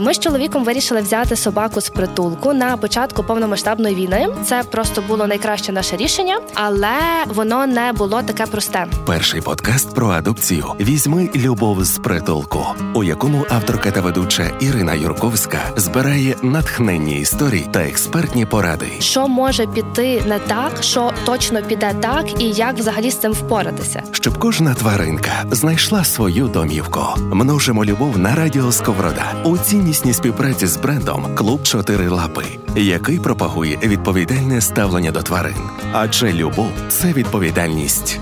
Ми з чоловіком вирішили взяти собаку з притулку на початку повномасштабної війни. Це просто було найкраще наше рішення, але воно не було таке просте. Перший подкаст про адопцію візьми любов з притулку, у якому авторка та ведуча Ірина Юрковська збирає натхненні історії та експертні поради. Що може піти не так, що точно піде так, і як взагалі з цим впоратися, щоб кожна тваринка знайшла свою домівку. Множимо любов на радіо Сковорода. У цій ціннісній співпраці з брендом Клуб Чотири Лапи, який пропагує відповідальне ставлення до тварин. Адже любов це відповідальність.